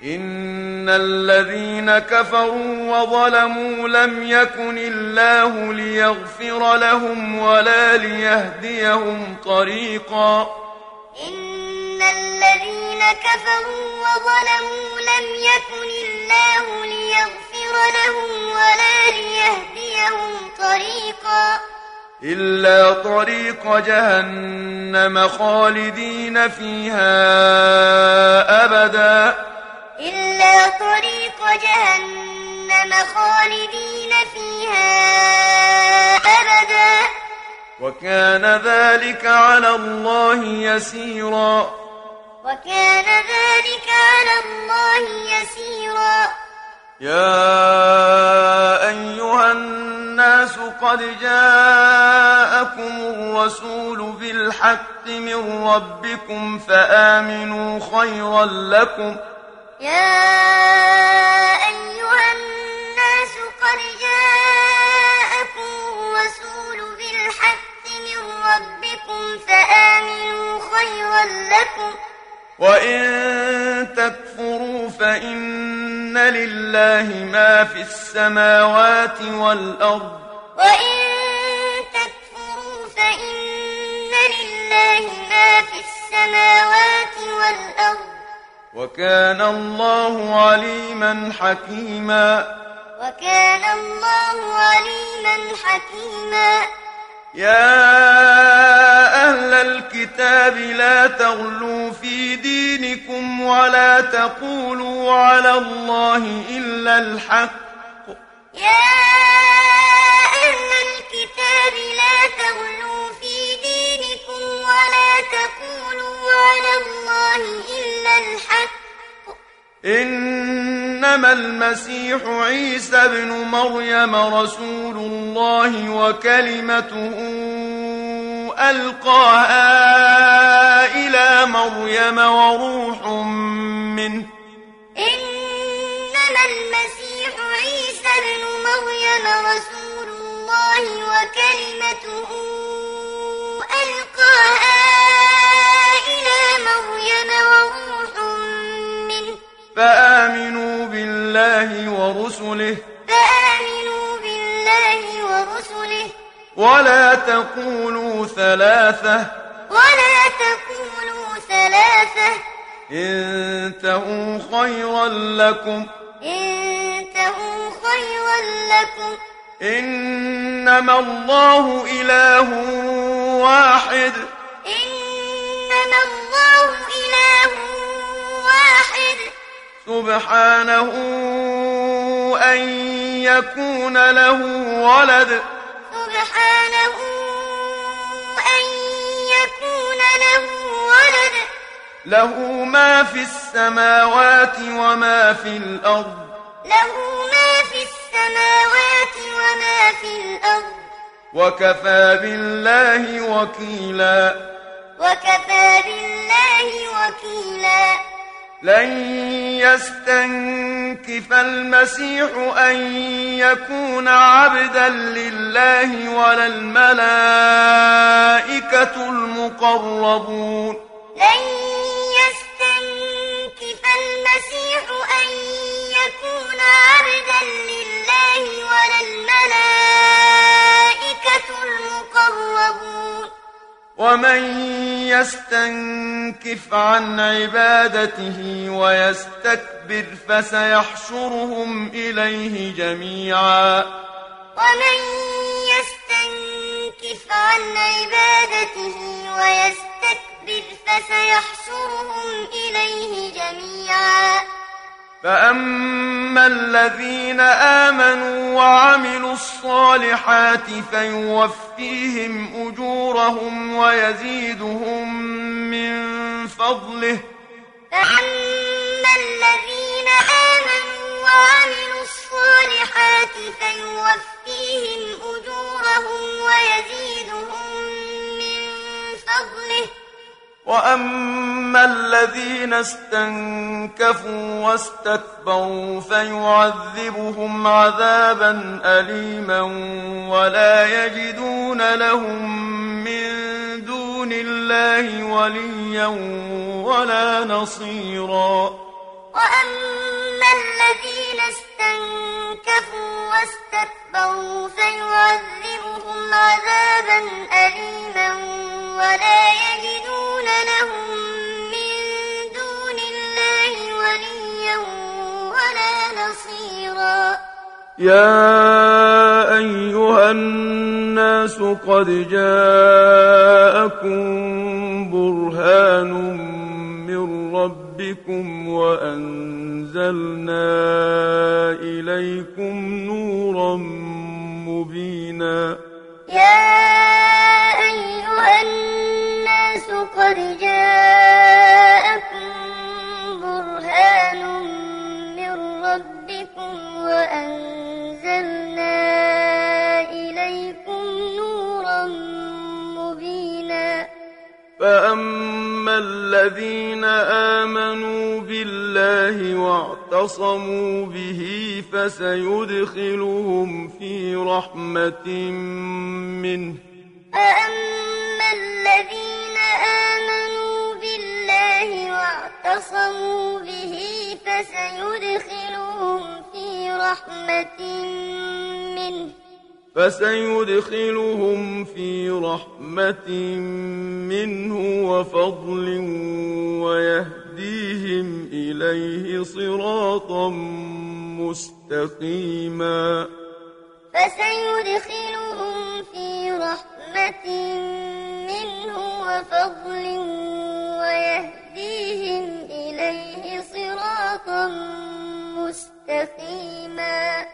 إن الذين كفروا وظلموا لم يكن الله ليغفر لهم ولا ليهديهم طريقا. إن الذين كفروا وظلموا لم يكن الله ليغفر لهم ولا ليهديهم طريقا. إلا طريق جهنم خالدين فيها أبدا. إلا طريق جهنم خالدين فيها أبدا. وكان ذلك على الله يسيرا. وكان ذلك على الله يسيرا. يا أيها الناس قد جاءكم الرسول بالحق من ربكم فآمنوا خيرا لكم. يا أيها الناس قد جاءكم الرسول بالحق من ربكم فآمنوا خيرا لكم. وإن تكفروا فإن لله ما في السماوات والأرض وإن تكفروا فإن لله ما في السماوات والأرض وكان الله عليما حكيما وكان الله عليما حكيما يا أهل الكتاب لا تغلوا في دينكم ولا تقولوا على الله إلا الحق. يا أهل الكتاب لا تغلوا في دينكم ولا تقولوا على الله إلا الحق. إنما المسيح عيسى ابن مريم رسول الله وكلمته ألقاها إلى مريم وروح منه. إنما المسيح عيسى ابن مريم رسول الله وكلمته ألقاها إلى مريم وروح منه. فآمنوا بالله ورسله. فآمنوا بالله ورسله. ولا تقولوا ثلاثة. ولا تقولوا ثلاثة. انتهوا خيرا لكم. انتهوا خيرا لكم. إنما الله إله واحد. إنما الله إله واحد. سبحانه أن يكون له ولد. سبحانه أن يكون له ولد. له ما في السماوات وما في الأرض. له ما في السماوات وما في الأرض. وكفى بالله وكيلا. وكفى بالله وكيلا. لن يستنكف المسيح أن يكون عبدا لله ولا الملائكة المقربون. لن يستنكف المسيح أن يكون عبدا لله ولا الملائكة المقربون. ومن يستنكف عن عبادته ويستكبر فسيحشرهم إليه جميعا. ومن يستنكف عن عبادته ويستكبر فسيحشرهم إليه جميعا. فأما الذين آمنوا وعملوا الصالحات فيوفيهم أجورهم ويزيدهم من فضله فأما الذين آمنوا وعملوا الصالحات فيوفيهم أجورهم ويزيدهم من فضله وأما الذين استنكفوا واستكبروا فيعذبهم عذابا أليما ولا يجدون لهم من دون الله وليا ولا نصيرا وأما الذين استنكفوا واستكبروا فيعذبهم عذابا أليما ولا يجدون لهم من دون الله وليا ولا نصيرا. يا أيها الناس قد جاءكم برهان من ربكم وأنزلنا إليكم نورا مبينا. يا أيها الناس قد جاءكم برهان من ربكم وأنزلنا إليكم فأما الذين آمنوا بالله واعتصموا به فسيدخلهم في رحمة منه فأما الذين آمنوا بالله واعتصموا به فسيدخلهم في رحمة منه فسيدخلهم في رحمة منه وفضل ويهديهم إليه صراطا مستقيما. فسيدخلهم في رحمة منه وفضل ويهديهم إليه صراطا مستقيما.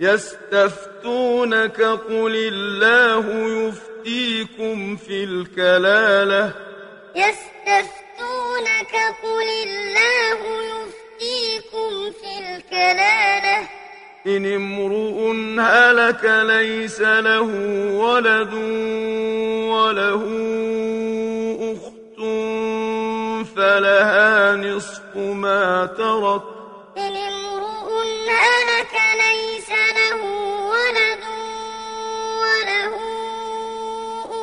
يستفتونك قل الله يفتيكم في الكلالة. يستفتونك قل الله يفتيكم في الكلالة. إن امرؤ هلك ليس له ولد وله أخت فلها نصف ما ترك. إن هلك ليس له ولد وله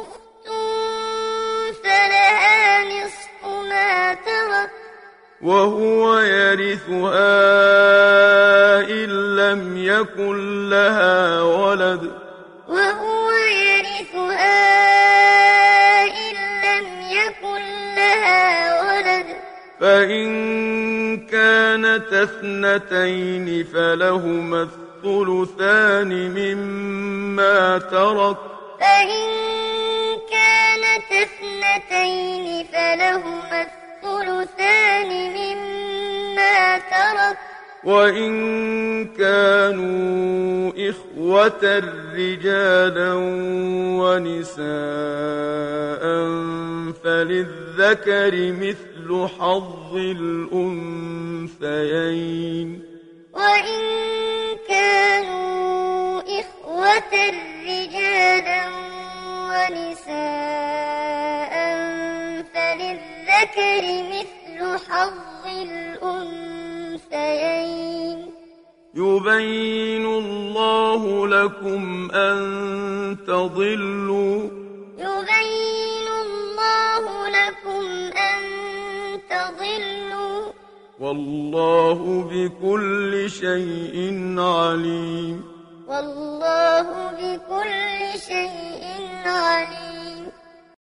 أخت فلها نصف ما ترك. وهو يرثها إن لم يكن لها ولد. وهو يرثها إن لم يكن لها ولد فإن كانت اثنتين فلهما الثلثان مما ترك. فإن كانت اثنتين فلهما الثلثان مما ترك. وإن كانوا إخوة رجالا ونساء فللذكر مثل حظ الأنثيين. وإن كانوا إخوة رجالا ونساء فللذكر مثل حظ الأنثيين يبين الله لكم أن تضلوا. يبين الله لكم أن تضلوا. والله بكل شيء عليم. والله بكل شيء عليم.